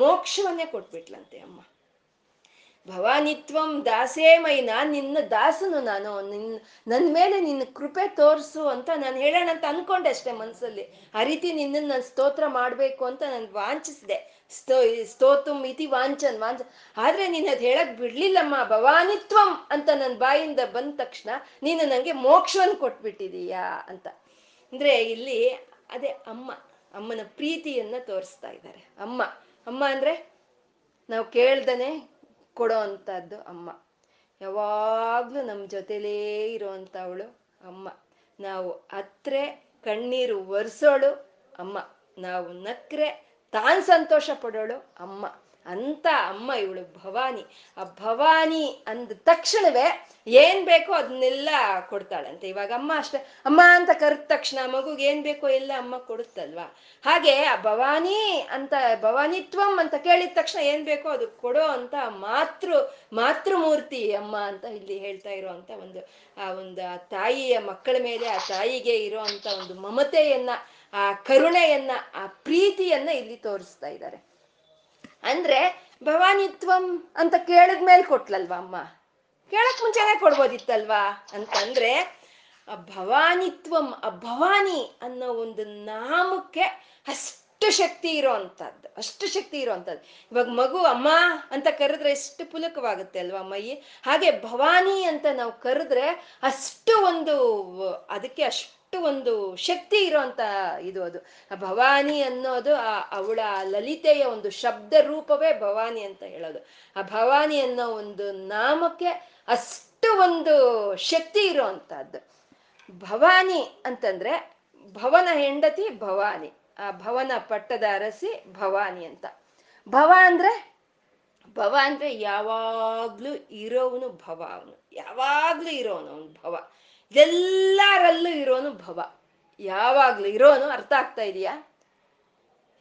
ಮೋಕ್ಷವನ್ನೇ ಕೊಟ್ಬಿಟ್ಲಂತೆ ಅಮ್ಮ. ಭವಾನಿತ್ವಂ ದಾಸೇ ಮೈ ನಾನ್ ನಿನ್ನ ದಾಸನು ನಾನು. ನಿನ್ ನನ್ನ ಮೇಲೆ ನಿನ್ನ ಕೃಪೆ ತೋರಿಸು ಅಂತ ನಾನು ಹೇಳೋಣ ಅಂತ ಅನ್ಕೊಂಡೆ ಅಷ್ಟೇ ಮನಸ್ಸಲ್ಲಿ ಆ ರೀತಿ ನಿನ್ನನ್ನು ನಾನು ಸ್ತೋತ್ರ ಮಾಡಬೇಕು ಅಂತ ನಾನು ವಾಂಚಿಸಿದೆ ಸ್ತೋ, ಸ್ತೋತುಂ ಇತಿ ವಾಂಚನ್ ವಾಂಚ ಆದರೆ ನೀನ್ ಅದ್ ಹೇಳಕ್ ಬಿಡ್ಲಿಲ್ಲಮ್ಮ. ಭವಾನಿತ್ವಂ ಅಂತ ನನ್ನ ಬಾಯಿಂದ ಬಂದ ತಕ್ಷಣ ನೀನು ನನಗೆ ಮೋಕ್ಷವನ್ನು ಕೊಟ್ಬಿಟ್ಟಿದೀಯಾ ಅಂತ. ಅಂದ್ರೆ ಇಲ್ಲಿ ಅದೇ ಅಮ್ಮ, ಅಮ್ಮನ ಪ್ರೀತಿಯನ್ನ ತೋರಿಸ್ತಾ ಇದ್ದಾರೆ. ಅಮ್ಮ ಅಮ್ಮ ಅಂದ್ರೆ ನಾವು ಕೇಳ್ದನೆ ಕೊಡೋ ಅಂಥದ್ದು ಅಮ್ಮ. ಯಾವಾಗಲೂ ನಮ್ಮ ಜೊತೆಲೇ ಇರುವಂಥವಳು ಅಮ್ಮ. ನಾವು ಅತ್ರೆ ಕಣ್ಣೀರು ಒರೆಸೋಳು ಅಮ್ಮ. ನಾವು ನಕ್ರೆ, ತಾನ್ ಸಂತೋಷ ಪಡೋಳು ಅಮ್ಮ. ಅಂತ ಅಮ್ಮ ಇವಳು, ಭವಾನಿ. ಆ ಭವಾನಿ ಅಂದ ತಕ್ಷಣವೇ ಏನ್ ಬೇಕೋ ಅದನ್ನೆಲ್ಲ ಕೊಡ್ತಾಳಂತೆ. ಇವಾಗ ಅಮ್ಮ ಅಷ್ಟೇ. ಅಮ್ಮ ಅಂತ ಕರೆದ ತಕ್ಷಣ ಮಗುಗೆ ಏನ್ ಬೇಕೋ ಎಲ್ಲ ಅಮ್ಮ ಕೊಡುತ್ತಲ್ವಾ? ಹಾಗೆ ಆ ಭವಾನಿ ಅಂತ ಭವಾನಿತ್ವಂ ಅಂತ ಕೇಳಿದ ತಕ್ಷಣ ಏನ್ ಬೇಕೋ ಅದು ಕೊಡೋ ಅಂತ ಮಾತೃ, ಮಾತೃಮೂರ್ತಿ ಅಮ್ಮ ಅಂತ ಇಲ್ಲಿ ಹೇಳ್ತಾ ಇರುವಂತ ಒಂದು, ಆ ಒಂದು, ಆ ತಾಯಿಯ ಮಕ್ಕಳ ಮೇಲೆ, ಆ ತಾಯಿಗೆ ಇರೋ ಅಂತ ಒಂದು ಮಮತೆಯನ್ನ, ಆ ಕರುಣೆಯನ್ನ, ಆ ಪ್ರೀತಿಯನ್ನ ಇಲ್ಲಿ ತೋರಿಸ್ತಾ ಇದ್ದಾರೆ. ಅಂದ್ರೆ ಭವಾನಿತ್ವಂ ಅಂತ ಕೇಳಿದ್ಮೇಲೆ ಕೊಟ್ಲಲ್ವಾ ಅಮ್ಮ? ಕೇಳಕ್ ಮುಂಚೆನೆ ಕೊಡ್ಬೋದಿತ್ತಲ್ವಾ? ಅಂತಂದ್ರೆ, ಆ ಭವಾನಿತ್ವಂ ಆ ಭವಾನಿ ಅನ್ನೋ ಒಂದು ನಾಮಕ್ಕೆ ಅಷ್ಟು ಶಕ್ತಿ ಇರೋ ಅಂಥದ್ದು, ಅಷ್ಟು ಶಕ್ತಿ ಇರೋ ಅಂಥದ್ದು. ಇವಾಗ ಮಗು ಅಮ್ಮ ಅಂತ ಕರೆದ್ರೆ ಎಷ್ಟು ಪುಲಕವಾಗುತ್ತೆ ಅಲ್ವಾ ಮೈ ಹಾಗೆ ಭವಾನಿ ಅಂತ ನಾವು ಕರೆದ್ರೆ ಅಷ್ಟು ಒಂದು ಅದಕ್ಕೆ ಅಷ್ಟು ಒಂದು ಶಕ್ತಿ ಇರೋಂತ ಇದು ಅದು. ಭವಾನಿ ಅನ್ನೋದು ಆ ಅವಳ ಲಲಿತೆಯ ಒಂದು ಶಬ್ದ ರೂಪವೇ ಭವಾನಿ ಅಂತ ಹೇಳೋದು. ಆ ಭವಾನಿ ಅನ್ನೋ ಒಂದು ನಾಮಕ್ಕೆ ಅಷ್ಟು ಒಂದು ಶಕ್ತಿ ಇರೋ ಅಂಥದ್ದು ಭವಾನಿ ಅಂತಂದ್ರೆ ಭವನ ಹೆಂಡತಿ ಭವಾನಿ. ಆ ಭವನ ಪಟ್ಟದ ಅರಸಿ ಭವಾನಿ ಅಂತ. ಭವ ಅಂದ್ರೆ ಭವ ಅಂದ್ರೆ ಯಾವಾಗ್ಲೂ ಇರೋವನು ಭವ ಅವನು. ಯಾವಾಗ್ಲೂ ಇರೋನು ಅವನು ಭವ. ಎಲ್ಲರಲ್ಲೂ ಇರೋನು ಭವ. ಯಾವಾಗ್ಲೂ ಇರೋನು ಅರ್ಥ ಆಗ್ತಾ ಇದೆಯಾ?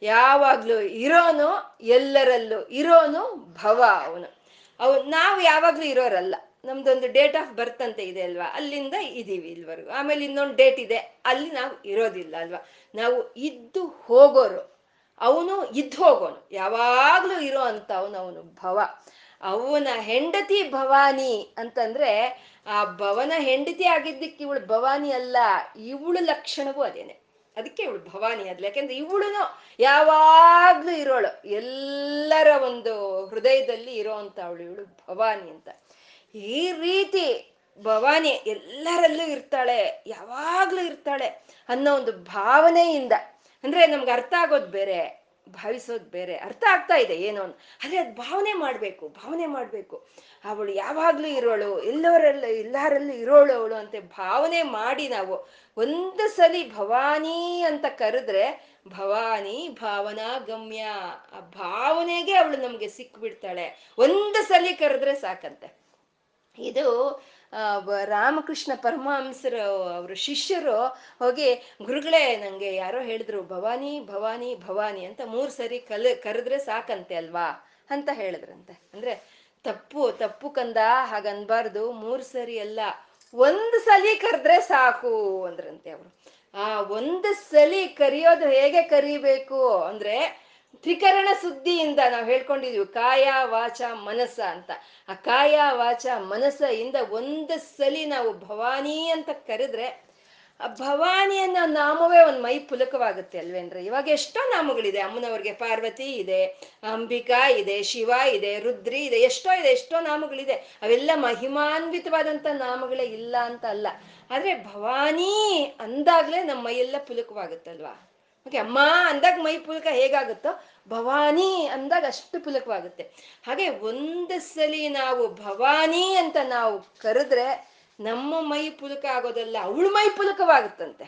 ಯಾವಾಗ್ಲೂ ಇರೋನು ಎಲ್ಲರಲ್ಲೂ ಇರೋನು ಭವ ಅವನು. ಅವ್, ನಾವು ಯಾವಾಗ್ಲೂ ಇರೋರಲ್ಲ. ನಮ್ದೊಂದು ಡೇಟ್ ಆಫ್ ಬರ್ತ್ ಅಂತ ಇದೆ ಅಲ್ವಾ? ಅಲ್ಲಿಂದ ಇದೀವಿ ಇಲ್ವರೆಗೂ ಆಮೇಲೆ ಇನ್ನೊಂದು ಡೇಟ್ ಇದೆ. ಅಲ್ಲಿ ನಾವು ಇರೋದಿಲ್ಲ ಅಲ್ವಾ? ನಾವು ಇದ್ದು ಹೋಗೋರು. ಅವನು ಇದ್ದು ಹೋಗೋನು. ಯಾವಾಗ್ಲೂ ಇರೋ ಅಂತ ಅವನು ಅವನು ಭವ. ಅವನ ಹೆಂಡತಿ ಭವಾನಿ ಅಂತಂದ್ರೆ ಆ ಭವನ ಹೆಂಡತಿ ಆಗಿದ್ದಕ್ಕೆ ಇವಳು ಭವಾನಿ ಅಲ್ಲ, ಇವಳು ಲಕ್ಷಣವೂ ಅದೇನೆ. ಅದಕ್ಕೆ ಇವಳು ಭವಾನಿ ಅದ್ಲ ಯಾಕೆಂದ್ರೆ ಇವಳುನು ಯಾವಾಗ್ಲೂ ಇರೋಳು. ಎಲ್ಲರ ಒಂದು ಹೃದಯದಲ್ಲಿ ಇರೋ ಅಂತ ಅವಳು ಇವಳು ಭವಾನಿ ಅಂತ. ಈ ರೀತಿ ಭವಾನಿ ಎಲ್ಲರಲ್ಲೂ ಇರ್ತಾಳೆ, ಯಾವಾಗ್ಲೂ ಇರ್ತಾಳೆ ಅನ್ನೋ ಒಂದು ಭಾವನೆಯಿಂದ. ಅಂದ್ರೆ ನಮ್ಗೆ ಅರ್ಥ ಆಗೋದು ಬೇರೆ. ಭಾವಿಸೋದು ಬೇರೆ. ಅರ್ಥ ಆಗ್ತಾ ಇದೆ ಏನೋ ಅಂತ ಆದರೆ ಅದು ಭಾವನೆ ಮಾಡ್ಬೇಕು ಭಾವನೆ ಮಾಡ್ಬೇಕು. ಅವಳು ಯಾವಾಗ್ಲೂ ಇರೋಳು, ಎಲ್ಲರಲ್ಲೂ ಎಲ್ಲರಲ್ಲೂ ಇರೋಳು ಅವಳು ಅಂತ ಭಾವನೆ ಮಾಡಿ ನಾವು ಒಂದು ಸಲಿ ಭವಾನಿ ಅಂತ ಕರೆದ್ರೆ ಭವಾನಿ ಭಾವನಾ ಗಮ್ಯ. ಆ ಭಾವನೆಗೆ ಅವಳು ನಮ್ಗೆ ಸಿಕ್ಬಿಡ್ತಾಳೆ. ಒಂದು ಸಲಿ ಕರೆದ್ರೆ ಸಾಕಂತೆ. ಇದು ರಾಮಕೃಷ್ಣ ಪರಮಹಂಸರು, ಅವ್ರ ಶಿಷ್ಯರು ಹೋಗಿ ಗುರುಗಳೇ ನಂಗೆ ಯಾರೋ ಹೇಳಿದ್ರು, ಭವಾನಿ ಭವಾನಿ ಭವಾನಿ ಅಂತ ಮೂರು ಸರಿ ಕಲ, ಕರೆದ್ರೆ ಸಾಕಂತೆ ಅಲ್ವಾ? ಅಂತ ಹೇಳಿದ್ರಂತೆ. ಅಂದ್ರೆ ತಪ್ಪು ತಪ್ಪು ಕಂದ, ಹಾಗನ್ಬಾರ್ದು, ಮೂರು ಸರಿ ಅಲ್ಲ, ಒಂದು ಸಲಿ ಕರೆದ್ರೆ ಸಾಕು ಅಂದ್ರಂತೆ ಅವರು. ಆ ಒಂದು ಸಲಿ ಕರಿಯೋದು ಹೇಗೆ ಕರಿಬೇಕು ಅಂದ್ರೆ ತ್ರಿಕರಣ ಸುದ್ದಿಯಿಂದ ನಾವು ಹೇಳ್ಕೊಂಡಿದೀವಿ, ಕಾಯ ವಾಚ ಮನಸ್ಸ ಅಂತ. ಆ ಕಾಯ ವಾಚ ಮನಸ್ಸ ಇಂದ ಒಂದು ಸಲಿ ನಾವು ಭವಾನಿ ಅಂತ ಕರೆದ್ರೆ, ಆ ಭವಾನಿ ಅನ್ನೋ ನಾಮವೇ ಒಂದು ಮೈ ಪುಲಕವಾಗುತ್ತೆ ಅಲ್ವೇಂದ್ರೆ ಇವಾಗ ಎಷ್ಟೋ ನಾಮಗಳಿದೆ, ಅಮ್ಮನವ್ರಿಗೆ ಪಾರ್ವತಿ ಇದೆ, ಅಂಬಿಕಾ ಇದೆ, ಶಿವ ಇದೆ, ರುದ್ರಿ ಇದೆ, ಎಷ್ಟೋ ಇದೆ, ಎಷ್ಟೋ ನಾಮಗಳಿದೆ. ಅವೆಲ್ಲ ಮಹಿಮಾನ್ವಿತವಾದಂಥ ನಾಮಗಳೇ ಇಲ್ಲ ಅಂತ ಅಲ್ಲ. ಆದರೆ ಭವಾನಿ ಅಂದಾಗಲೇ ನಮ್ಮ ಮೈಯೆಲ್ಲ ಪುಲಕವಾಗುತ್ತಲ್ವಾ? ಓಕೆ ಅಮ್ಮ ಅಂದಾಗ ಮೈ ಪುಲಕ ಹೇಗಾಗುತ್ತೋ, ಭವಾನಿ ಅಂದಾಗ ಅಷ್ಟು ಪುಲಕವಾಗುತ್ತೆ. ಹಾಗೆ ಒಂದು ಸಲಿ ನಾವು ಭವಾನಿ ಅಂತ ನಾವು ಕರೆದ್ರೆ ನಮ್ಮ ಮೈ ಪುಲಕ ಆಗೋದಲ್ಲ, ಅವಳು ಮೈ ಪುಲಕವಾಗುತ್ತಂತೆ.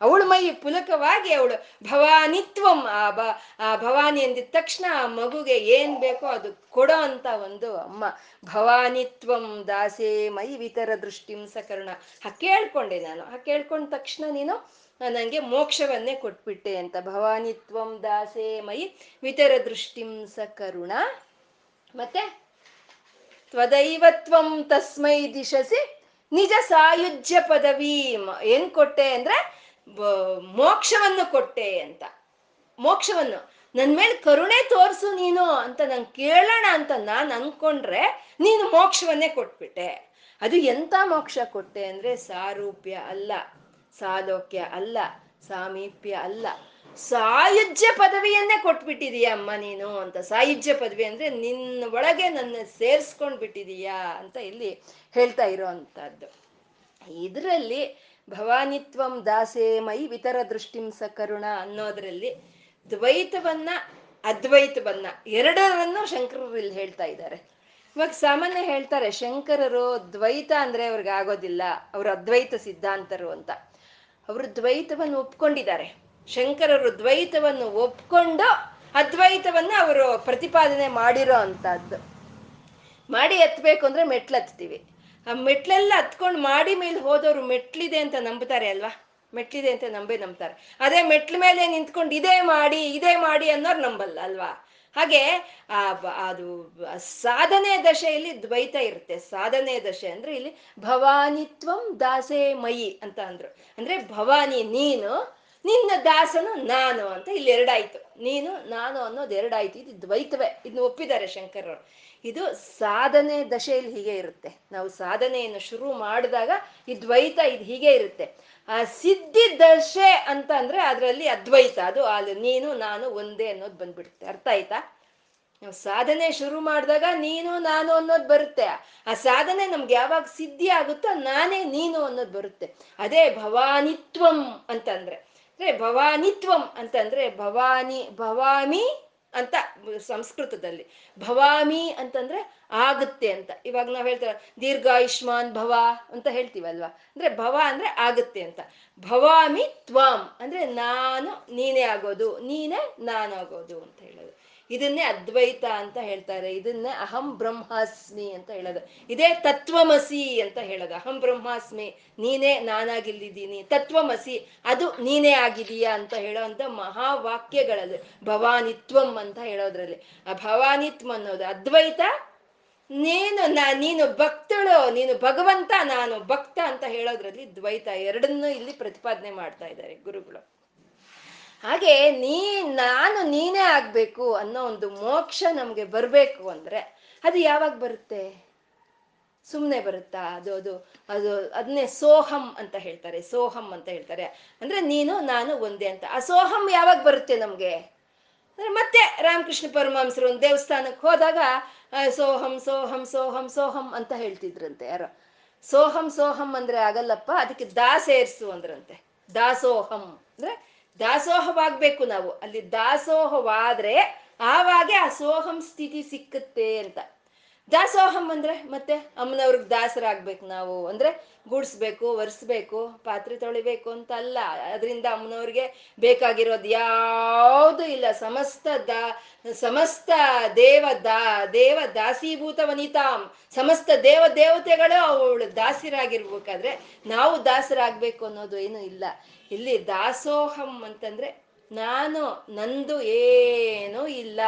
ಅವಳ ಮೈ ಪುಲಕವಾಗಿ ಅವಳು ಭವಾನಿತ್ವಂ, ಆ ಬ, ಆ ಭವಾನಿ ಅಂದಿದ ತಕ್ಷಣ ಆ ಮಗುಗೆ ಏನ್ ಬೇಕೋ ಅದು ಕೊಡೋ ಅಂತ ಒಂದು ಅಮ್ಮ, ಭವಾನಿತ್ವಂ ದಾಸೇ ಮೈ ವಿತರ ದೃಷ್ಟಿಂ ಸಕರ್ಣ. ಹಾ ಕೇಳ್ಕೊಂಡೆ ನಾನು. ಆ ಕೇಳ್ಕೊಂಡ ತಕ್ಷಣ ನೀನು ನನಗೆ ಮೋಕ್ಷವನ್ನೇ ಕೊಟ್ಬಿಟ್ಟೆ ಅಂತ. ಭವಾನಿತ್ವಂ ದಾಸೇ ಮೈ ವಿತರ ದೃಷ್ಟಿಂ ಕರುಣ. ಮತ್ತೆ? ತ್ವದೈವತ್ವಂ ತಸ್ಮೈ ದಿಶಸಿ ನಿಜ ಸಾಯುಜ್ಯ ಪದವಿ. ಏನ್ ಕೊಟ್ಟೆ ಅಂದ್ರೆ ಮೋಕ್ಷವನ್ನು ಕೊಟ್ಟೆ ಅಂತ. ಮೋಕ್ಷವನ್ನು. ನನ್ ಮೇಲೆ ಕರುಣೆ ತೋರಿಸು ನೀನು ಅಂತ ನಂಗೆ ಕೇಳೋಣ ಅಂತ ನಾನು ಅನ್ಕೊಂಡ್ರೆ ನೀನು ಮೋಕ್ಷವನ್ನೇ ಕೊಟ್ಬಿಟ್ಟೆ. ಅದು ಎಂತ ಮೋಕ್ಷ ಕೊಟ್ಟೆ ಅಂದ್ರೆ ಸಾರೂಪ್ಯ ಅಲ್ಲ. ಸಾಲೋಕ್ಯ ಅಲ್ಲ, ಸಾಮೀಪ್ಯ ಅಲ್ಲ. ಸಾಯುಜ್ಯ ಪದವಿಯನ್ನೇ ಕೊಟ್ಬಿಟ್ಟಿದೀಯ ಅಮ್ಮ ನೀನು ಅಂತ. ಸಾಯುಜ್ಯ ಪದವಿ ಅಂದ್ರೆ ನಿನ್ನ ಒಳಗೆ ನನ್ನ ಸೇರ್ಸ್ಕೊಂಡ್ ಬಿಟ್ಟಿದೀಯಾ ಅಂತ ಇಲ್ಲಿ ಹೇಳ್ತಾ ಇರೋ ಅಂಥದ್ದು ಇದರಲ್ಲಿ ಭವಾನಿತ್ವಂ ದಾಸೆ ಮೈ ವಿತರ ದೃಷ್ಟಿಂ ಸಕರುಣ ಅನ್ನೋದ್ರಲ್ಲಿ ದ್ವೈತವನ್ನ, ಅದ್ವೈತವನ್ನ ಎರಡರನ್ನು ಶಂಕರರು ಇಲ್ಲಿ ಹೇಳ್ತಾ ಇದ್ದಾರೆ. ಇವಾಗ ಸಾಮಾನ್ಯ ಹೇಳ್ತಾರೆ, ಶಂಕರರು ದ್ವೈತ ಅಂದ್ರೆ ಅವ್ರಿಗೆ ಆಗೋದಿಲ್ಲ, ಅವರು ಅದ್ವೈತ ಸಿದ್ಧಾಂತರು ಅಂತ. ಅವರು ದ್ವೈತವನ್ನು ಒಪ್ಕೊಂಡಿದ್ದಾರೆ. ಶಂಕರರು ದ್ವೈತವನ್ನು ಒಪ್ಕೊಂಡು ಅದ್ವೈತವನ್ನ ಅವರು ಪ್ರತಿಪಾದನೆ ಮಾಡಿರೋ ಅಂತದ್ದು ಮಾಡಿ ಎತ್ತಬೇಕು ಅಂದ್ರೆ ಮೆಟ್ಲು ಹತ್ತೀವಿ ಆ ಮೆಟ್ಲೆಲ್ಲ ಹತ್ಕೊಂಡು ಮಾಡಿ ಮೇಲೆ ಹೋದವರು ಮೆಟ್ಲಿದೆ ಅಂತ ನಂಬುತ್ತಾರೆ ಅಲ್ವಾ? ಮೆಟ್ಲಿದೆ ಅಂತ ನಂಬೇ ನಂಬ್ತಾರೆ. ಅದೇ ಮೆಟ್ಲ ಮೇಲೆ ನಿಂತ್ಕೊಂಡು ಇದೇ ಮಾಡಿ ಇದೇ ಮಾಡಿ ಅನ್ನೋರು ನಂಬಲ್ಲ ಅಲ್ವಾ? ಹಾಗೆ, ಆ ಅದು ಸಾಧನೆ ದಶೆಯಲ್ಲಿ ದ್ವೈತ ಇರುತ್ತೆ. ಸಾಧನೆ ದಶೆ ಅಂದ್ರೆ ಇಲ್ಲಿ ಭವಾನಿತ್ವಂ ದಾಸೆ ಮಯಿ ಅಂತ ಅಂದ್ರು. ಅಂದ್ರೆ ಭವಾನಿ ನೀನು, ನಿನ್ನ ದಾಸನು ನಾನು ಅಂತ ಇಲ್ಲಿ ಎರಡಾಯ್ತು. ನೀನು, ನಾನು ಅನ್ನೋದು ಎರಡಾಯ್ತು. ಇದು ದ್ವೈತವೇ. ಇದನ್ನ ಒಪ್ಪಿದ್ದಾರೆ ಶಂಕರರು. ಇದು ಸಾಧನೆ ದಶೆಯಲ್ಲಿ ಹೀಗೆ ಇರುತ್ತೆ. ನಾವು ಸಾಧನೆಯನ್ನು ಶುರು ಮಾಡಿದಾಗ ಈ ದ್ವೈತ ಇದು ಹೀಗೆ ಇರುತ್ತೆ. ಆ ಸಿದ್ಧಿ ದಶೆ ಅಂತ ಅಂದ್ರೆ ಅದರಲ್ಲಿ ಅದ್ವೈತ, ಅದು ಅಲ್ಲಿ ನೀನು ನಾನು ಒಂದೇ ಅನ್ನೋದು ಬಂದ್ಬಿಡುತ್ತೆ. ಅರ್ಥ ಆಯ್ತಾ? ನಾವು ಸಾಧನೆ ಶುರು ಮಾಡಿದಾಗ ನೀನು ನಾನು ಅನ್ನೋದು ಬರುತ್ತೆ. ಆ ಸಾಧನೆ ನಮ್ಗೆ ಯಾವಾಗ ಸಿದ್ಧಿ ಆಗುತ್ತೋ ನಾನೇ ನೀನು ಅನ್ನೋದು ಬರುತ್ತೆ. ಅದೇ ಭವಾನಿತ್ವಂ ಅಂತಂದ್ರೆ. ಅಂದ್ರೆ ಭವಾನಿತ್ವಂ ಅಂತಂದ್ರೆ ಭವಾನಿ, ಭವಾಮಿ ಅಂತ ಸಂಸ್ಕೃತದಲ್ಲಿ. ಭವಾಮಿ ಅಂತಂದ್ರೆ ಆಗುತ್ತೆ ಅಂತ. ಇವಾಗ ನಾವ್ ಹೇಳ್ತೇವೆ ದೀರ್ಘಾಯುಷ್ಮಾನ್ ಭವ ಅಂತ ಹೇಳ್ತೀವಲ್ವಾ? ಅಂದ್ರೆ ಭವ ಅಂದ್ರೆ ಆಗುತ್ತೆ ಅಂತ. ಭವಾಮಿ ತ್ವಾಂ ಅಂದ್ರೆ ನಾನು, ನೀನೇ ಆಗೋದು, ನೀನೇ ನಾನಾಗೋದು ಅಂತ ಹೇಳೋದು. ಇದನ್ನೇ ಅದ್ವೈತ ಅಂತ ಹೇಳ್ತಾರೆ. ಇದನ್ನೇ ಅಹಂ ಬ್ರಹ್ಮಾಸ್ಮಿ ಅಂತ ಹೇಳೋದು. ಇದೇ ತತ್ವಮಸಿ ಅಂತ ಹೇಳೋದು. ಅಹಂ ಬ್ರಹ್ಮಾಸ್ಮಿ, ನೀನೇ ನಾನಾಗಿಲ್ಲಿದ್ದೀನಿ. ತತ್ವಮಸಿ, ಅದು ನೀನೇ ಆಗಿದೀಯಾ ಅಂತ ಹೇಳೋಂಥ ಮಹಾವಾಕ್ಯಗಳಲ್ಲಿ ಭವಾನಿತ್ವಂ ಅಂತ ಹೇಳೋದ್ರಲ್ಲಿ. ಆ ಭವಾನಿತ್ವ ಅನ್ನೋದು ಅದ್ವೈತ, ನೀನು ನಾ, ನೀನು ಭಕ್ತಳು, ನೀನು ಭಗವಂತ, ನಾನು ಭಕ್ತ ಅಂತ ಹೇಳೋದ್ರಲ್ಲಿ ದ್ವೈತ. ಎರಡನ್ನೂ ಇಲ್ಲಿ ಪ್ರತಿಪಾದನೆ ಮಾಡ್ತಾ ಇದ್ದಾರೆ ಗುರುಗಳು. ಹಾಗೆ ನೀ, ನಾನು ನೀನೇ ಆಗ್ಬೇಕು ಅನ್ನೋ ಒಂದು ಮೋಕ್ಷ ನಮ್ಗೆ ಬರ್ಬೇಕು ಅಂದ್ರೆ ಅದು ಯಾವಾಗ ಬರುತ್ತೆ? ಸುಮ್ಮನೆ ಬರುತ್ತಾ? ಅದು ಅದು ಅದು ಅದನ್ನೇ ಸೋಹಂ ಅಂತ ಹೇಳ್ತಾರೆ, ಸೋಹಂ ಅಂತ ಹೇಳ್ತಾರೆ. ಅಂದ್ರೆ ನೀನು, ನಾನು ಒಂದೇ ಅಂತ. ಆ ಸೋಹಂ ಯಾವಾಗ ಬರುತ್ತೆ ನಮ್ಗೆ? ಅಂದ್ರೆ ಮತ್ತೆ ರಾಮಕೃಷ್ಣ ಪರಮಹಂಸರು ಒಂದು ದೇವಸ್ಥಾನಕ್ಕೆ ಹೋದಾಗ ಸೋಹಂ ಸೋಹಂ ಸೋಹಂ ಸೋಹಂ ಅಂತ ಹೇಳ್ತಿದ್ರಂತೆ ಯಾರೋ. ಸೋಹಂ ಸೋಹಂ ಅಂದ್ರೆ ಆಗಲ್ಲಪ್ಪ, ಅದಕ್ಕೆ ದಾಸೇರ್ಸು ಅಂದ್ರಂತೆ. ದಾಸೋಹಂ ಅಂದ್ರೆ ದಾಸೋಹವಾಗ್ಬೇಕು ನಾವು. ಅಲ್ಲಿ ದಾಸೋಹವಾದ್ರೆ ಆವಾಗೆ ಆ ಸ್ಥಿತಿ ಸಿಕ್ಕುತ್ತೆ ಅಂತ. ದಾಸೋಹಂ ಅಂದ್ರೆ ಮತ್ತೆ ಅಮ್ಮನವ್ರಿಗೆ ದಾಸರಾಗ್ಬೇಕು ನಾವು. ಅಂದ್ರೆ ಗುಡಿಸ್ಬೇಕು, ಒರೆಸ್ಬೇಕು, ಪಾತ್ರೆ ತೊಳಿಬೇಕು ಅಂತ ಅಲ್ಲ ಅದರಿಂದ ಅಮ್ಮನವ್ರಿಗೆ ಬೇಕಾಗಿರೋದು ಯಾವುದು ಇಲ್ಲ. ಸಮಸ್ತ ದಾ, ಸಮಸ್ತ ದೇವ ದಾ, ದೇವ ದಾಸೀಭೂತ ವನಿತಾಂ. ಸಮಸ್ತ ದೇವ ದೇವತೆಗಳು ಅವಳು ದಾಸಿರಾಗಿರ್ಬೇಕಾದ್ರೆ ನಾವು ದಾಸರಾಗ್ಬೇಕು ಅನ್ನೋದು ಏನು ಇಲ್ಲ. ಇಲ್ಲಿ ದಾಸೋಹಂ ಅಂತಂದ್ರೆ ನಾನು, ನಂದು ಏನೂ ಇಲ್ಲ.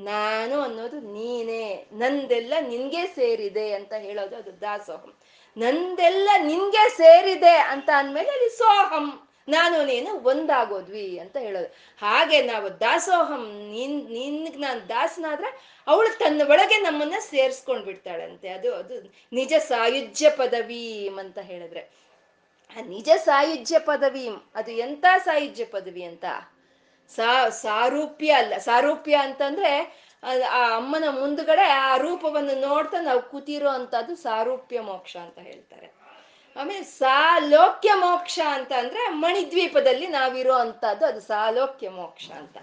ನಾನು ಅನ್ನೋದು ನೀನೇ, ನಂದೆಲ್ಲ ನಿನ್ಗೆ ಸೇರಿದೆ ಅಂತ ಹೇಳೋದು ಅದು ದಾಸೋಹಂ. ನಂದೆಲ್ಲ ನಿನ್ಗೆ ಸೇರಿದೆ ಅಂತ ಅಂದ್ಮೇಲೆ ಅಲ್ಲಿ ಸೋಹಂ. ನಾನು ನೀನು ಒಂದಾಗೋದ್ವಿ ಅಂತ ಹೇಳೋದು. ಹಾಗೆ ನಾವು ದಾಸೋಹಂ, ನಿನ್, ನಿನ್ಗ್ ನಾನು ದಾಸನಾದ್ರೆ ಅವಳು ತನ್ನ ಒಳಗೆ ನಮ್ಮನ್ನ ಸೇರ್ಸ್ಕೊಂಡ್ ಬಿಡ್ತಾಳಂತೆ. ಅದು ಅದು ನಿಜ ಸಾಯುಜ್ಯ ಪದವಿ ಅಂತ ಹೇಳಿದ್ರೆ. ಆ ನಿಜ ಸಾಯುಜ್ಯ ಪದವಿ, ಅದು ಎಂತ ಸಾಯುಜ್ಯ ಪದವಿ ಅಂತ? ಸಾರೂಪ್ಯ ಅಲ್ಲ. ಸಾರೂಪ್ಯ ಅಂತಂದ್ರೆ ಆ ಅಮ್ಮನ ಮುಂದ್ಗಡೆ ಆ ರೂಪವನ್ನು ನೋಡ್ತಾ ನಾವು ಕೂತಿರೋ ಅಂತದ್ದು ಸಾರೂಪ್ಯ ಮೋಕ್ಷ ಅಂತ ಹೇಳ್ತಾರೆ. ಆಮೇಲೆ ಸಾಲೋಕ್ಯ ಮೋಕ್ಷ ಅಂತ ಅಂದ್ರೆ ಮಣಿದ್ವೀಪದಲ್ಲಿ ನಾವಿರೋ ಅಂತದ್ದು ಅದು ಸಾಲೋಕ್ಯ ಮೋಕ್ಷ ಅಂತ.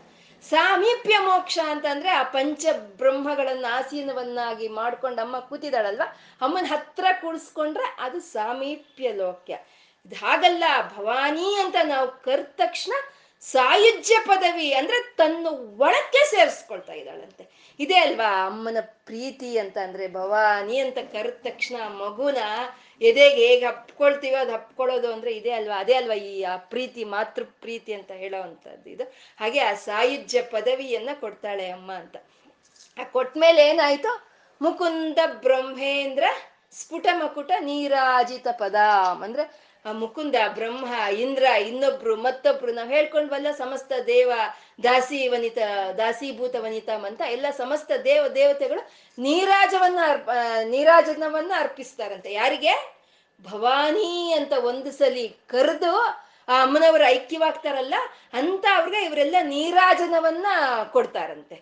ಸಾಮೀಪ್ಯ ಮೋಕ್ಷ ಅಂತಂದ್ರೆ ಆ ಪಂಚ ಬ್ರಹ್ಮಗಳನ್ನ ಆಸೀನವನ್ನಾಗಿ ಮಾಡ್ಕೊಂಡು ಅಮ್ಮ ಕೂತಿದಾಳಲ್ವ ಅಮ್ಮನ ಹತ್ರ ಕೂಡಿಸ್ಕೊಂಡ್ರೆ ಅದು ಸಾಮೀಪ್ಯ ಲೋಕ್ಯ. ಹಾಗಲ್ಲ ಭವಾನಿ ಅಂತ ನಾವು ಕರೆದ ತಕ್ಷಣ ಸಾಯುಜ್ಯ ಪದವಿ ಅಂದ್ರೆ ತನ್ನ ಒಳಕ್ಕೆ ಸೇರಿಸ್ಕೊಳ್ತಾ ಇದ್ದಾಳಂತೆ. ಇದೇ ಅಲ್ವಾ ಅಮ್ಮನ ಪ್ರೀತಿ ಅಂತ ಅಂದ್ರೆ, ಭವಾನಿ ಅಂತ ಕರೆದ ತಕ್ಷಣ ಮಗುನ ಎದೆಗೆ ಹೇಗೆ ಹಪ್ಕೊಳ್ತೀವೋ ಅದು ಹಪ್ಕೊಳ್ಳೋದು ಅಂದ್ರೆ ಇದೇ ಅಲ್ವಾ? ಅದೇ ಅಲ್ವಾ ಈ, ಆ ಪ್ರೀತಿ, ಮಾತೃ ಪ್ರೀತಿ ಅಂತ ಹೇಳೋವಂಥದ್ದು ಇದು. ಹಾಗೆ ಆ ಸಾಯುಜ್ಯ ಪದವಿಯನ್ನ ಕೊಡ್ತಾಳೆ ಅಮ್ಮ ಅಂತ. ಆ ಕೊಟ್ಮೇಲೆ ಏನಾಯ್ತು? ಮುಕುಂದ ಬ್ರಹ್ಮೇಂದ್ರ ಸ್ಫುಟ ಮಕುಟ ನೀರಾಜಿತ ಪದ ಅಂದ್ರೆ ಮುಕುಂದ, ಬ್ರಹ್ಮ, ಇಂದ್ರ, ಇನ್ನೊಬ್ರು, ಮತ್ತೊಬ್ರು, ನಾವ್ ಹೇಳ್ಕೊಂಡ್ವಲ್ಲ ಸಮಸ್ತ ದೇವ, ದಾಸಿ ವನಿತ ದಾಸೀಭೂತ ವನಿತಂ ಅಂತ, ಎಲ್ಲ ಸಮಸ್ತ ದೇವ ದೇವತೆಗಳು ನೀರಾಜವನ್ನ ಅರ್ಪ ನೀರಾಜನವನ್ನ ಅರ್ಪಿಸ್ತಾರಂತೆ. ಯಾರಿಗೆ? ಭವಾನಿ ಅಂತ ಒಂದು ಸಲಿ ಕರೆದು ಆ ಅಮ್ಮನವರು ಐಕ್ಯವಾಗ್ತಾರಲ್ಲ, ಅಂತ ಅವ್ರಿಗೆ ಇವರೆಲ್ಲ ನೀರಾಜನವನ್ನ ಕೊಡ್ತಾರಂತೆ.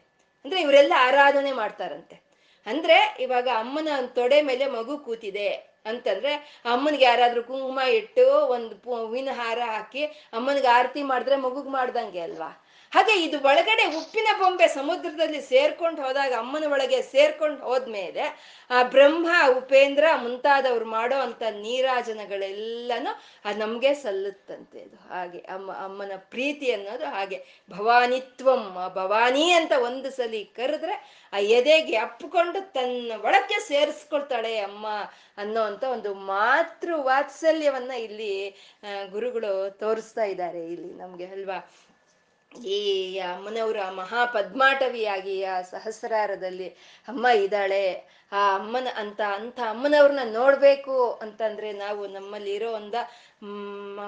ಅಂದ್ರೆ ಇವರೆಲ್ಲ ಆರಾಧನೆ ಮಾಡ್ತಾರಂತೆ. ಅಂದ್ರೆ ಇವಾಗ ಅಮ್ಮನ ತೊಡೆ ಮೇಲೆ ಮಗು ಕೂತಿದೆ. ಅಂತಂದ್ರೆ ಅಮ್ಮನಿಗೆ ಯಾರಾದ್ರೂ ಕುಂಕುಮ ಇಟ್ಟು ಒಂದು ಹೂವಿನ ಹಾರ ಹಾಕಿ ಅಮ್ಮನಿಗೆ ಆರತಿ ಮಾಡಿದ್ರೆ ಮಗುಗ್ ಮಾಡ್ದಂಗೆ ಅಲ್ವಾ? ಹಾಗೆ ಇದು ಒಳಗಡೆ ಉಪ್ಪಿನ ಬೊಂಬೆ ಸಮುದ್ರದಲ್ಲಿ ಸೇರ್ಕೊಂಡು ಹೋದಾಗ ಅಮ್ಮನ ಒಳಗೆ ಸೇರ್ಕೊಂಡು ಹೋದ್ಮೇಲೆ ಆ ಬ್ರಹ್ಮ, ಉಪೇಂದ್ರ ಮುಂತಾದವ್ರು ಮಾಡೋ ಅಂತ ನೀರಾಜನಗಳೆಲ್ಲನೂ ಆ ನಮ್ಗೆ ಸಲ್ಲುತ್ತಂತೆ ಅದು. ಹಾಗೆ ಅಮ್ಮ, ಅಮ್ಮನ ಪ್ರೀತಿ ಅನ್ನೋದು ಹಾಗೆ ಭವಾನಿತ್ವಂ, ಭವಾನಿ ಅಂತ ಒಂದು ಸಲಿ ಕರೆದ್ರೆ ಆ ಎದೆಗೆ ಅಪ್ಪಿಕೊಂಡು ತನ್ನ ಒಳಕ್ಕೆ ಸೇರಿಸ್ಕೊಳ್ತಾಳೆ ಅಮ್ಮ ಅನ್ನೋ ಅಂತ ಒಂದು ಮಾತೃ ವಾತ್ಸಲ್ಯವನ್ನ ಇಲ್ಲಿ ಗುರುಗಳು ತೋರಿಸ್ತಾ ಇದ್ದಾರೆ ಇಲ್ಲಿ ನಮ್ಗೆ ಅಲ್ವಾ? ಈ ಅಮ್ಮನವರ ಮಹಾ ಪದ್ಮಾಟವಿಯಾಗಿ ಆ ಸಹಸ್ರಾರದಲ್ಲಿ ಅಮ್ಮ ಇದ್ದಾಳೆ, ಆ ಅಮ್ಮನ ಅಂತ ಅಂತ ಅಮ್ಮನವ್ರನ್ನ ನೋಡ್ಬೇಕು ಅಂತಂದ್ರೆ ನಾವು ನಮ್ಮಲ್ಲಿ ಇರೋ ಒಂದ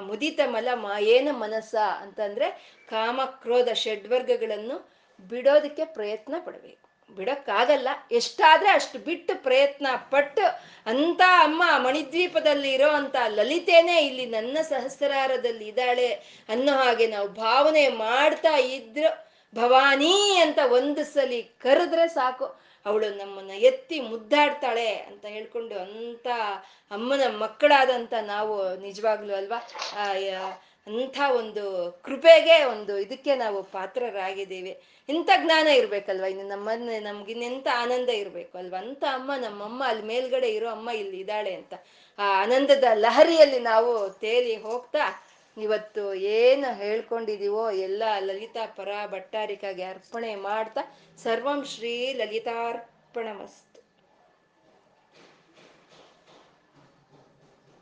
ಮುದಿತ ಮಲ ಏನ ಮನಸ್ಸ ಅಂತಂದ್ರೆ ಕಾಮ, ಕ್ರೋಧ, ಷಡ್ವರ್ಗಗಳನ್ನು ಬಿಡೋದಕ್ಕೆ ಪ್ರಯತ್ನ ಪಡಬೇಕು. ಬಿಡಕ್ಕಾಗಲ್ಲ. ಎಷ್ಟಾದ್ರೆ ಅಷ್ಟು ಬಿಟ್ಟು ಪ್ರಯತ್ನ ಪಟ್ಟು ಅಂತ ಅಮ್ಮ ಮಣಿದ್ವೀಪದಲ್ಲಿ ಇರೋ ಅಂತ ಲಲಿತೇನೆ ಇಲ್ಲಿ ನನ್ನ ಸಹಸ್ರಾರದಲ್ಲಿ ಇದ್ದಾಳೆ ಅನ್ನೋ ಹಾಗೆ ನಾವು ಭಾವನೆ ಮಾಡ್ತಾ ಇದ್ರು. ಭವಾನಿ ಅಂತ ಒಂದು ಸಲಿ ಕರೆದ್ರೆ ಸಾಕು. ಅವಳು ನಮ್ಮನ್ನ ಎತ್ತಿ ಮುದ್ದಾಡ್ತಾಳೆ ಅಂತ ಹೇಳ್ಕೊಂಡು ಅಂತ ಅಮ್ಮನ ಮಕ್ಕಳಾದಂತ ನಾವು ನಿಜವಾಗ್ಲೂ ಅಲ್ವಾ? ಅಂಥ ಒಂದು ಕೃಪೆಗೆ ಒಂದು ಇದಕ್ಕೆ ನಾವು ಪಾತ್ರರಾಗಿದ್ದೀವಿ. ಇಂಥ ಜ್ಞಾನ ಇರ್ಬೇಕಲ್ವಾ? ಇನ್ನು ನಮ್ಮನ್ನ ನಮ್ಗಿನ್ನೆಂಥ ಆನಂದ ಇರಬೇಕು ಅಲ್ವಾ? ಅಂತ ಅಮ್ಮ ನಮ್ಮಮ್ಮ, ಅಲ್ಲಿ ಮೇಲ್ಗಡೆ ಇರೋ ಅಮ್ಮ ಇಲ್ಲಿ ಇದ್ದಾಳೆ ಅಂತ. ಆ ಆನಂದದ ಲಹರಿಯಲ್ಲಿ ನಾವು ತೇಲಿ ಹೋಗ್ತಾ ಇವತ್ತು ಏನು ಹೇಳ್ಕೊಂಡಿದೀವೋ ಎಲ್ಲ ಲಲಿತಾ ಪರ ಭಟ್ಟಾರಿಕಾಗೆ ಅರ್ಪಣೆ ಮಾಡ್ತಾ, ಸರ್ವಂ ಶ್ರೀ ಲಲಿತಾರ್ಪಣಮಸ್ತು.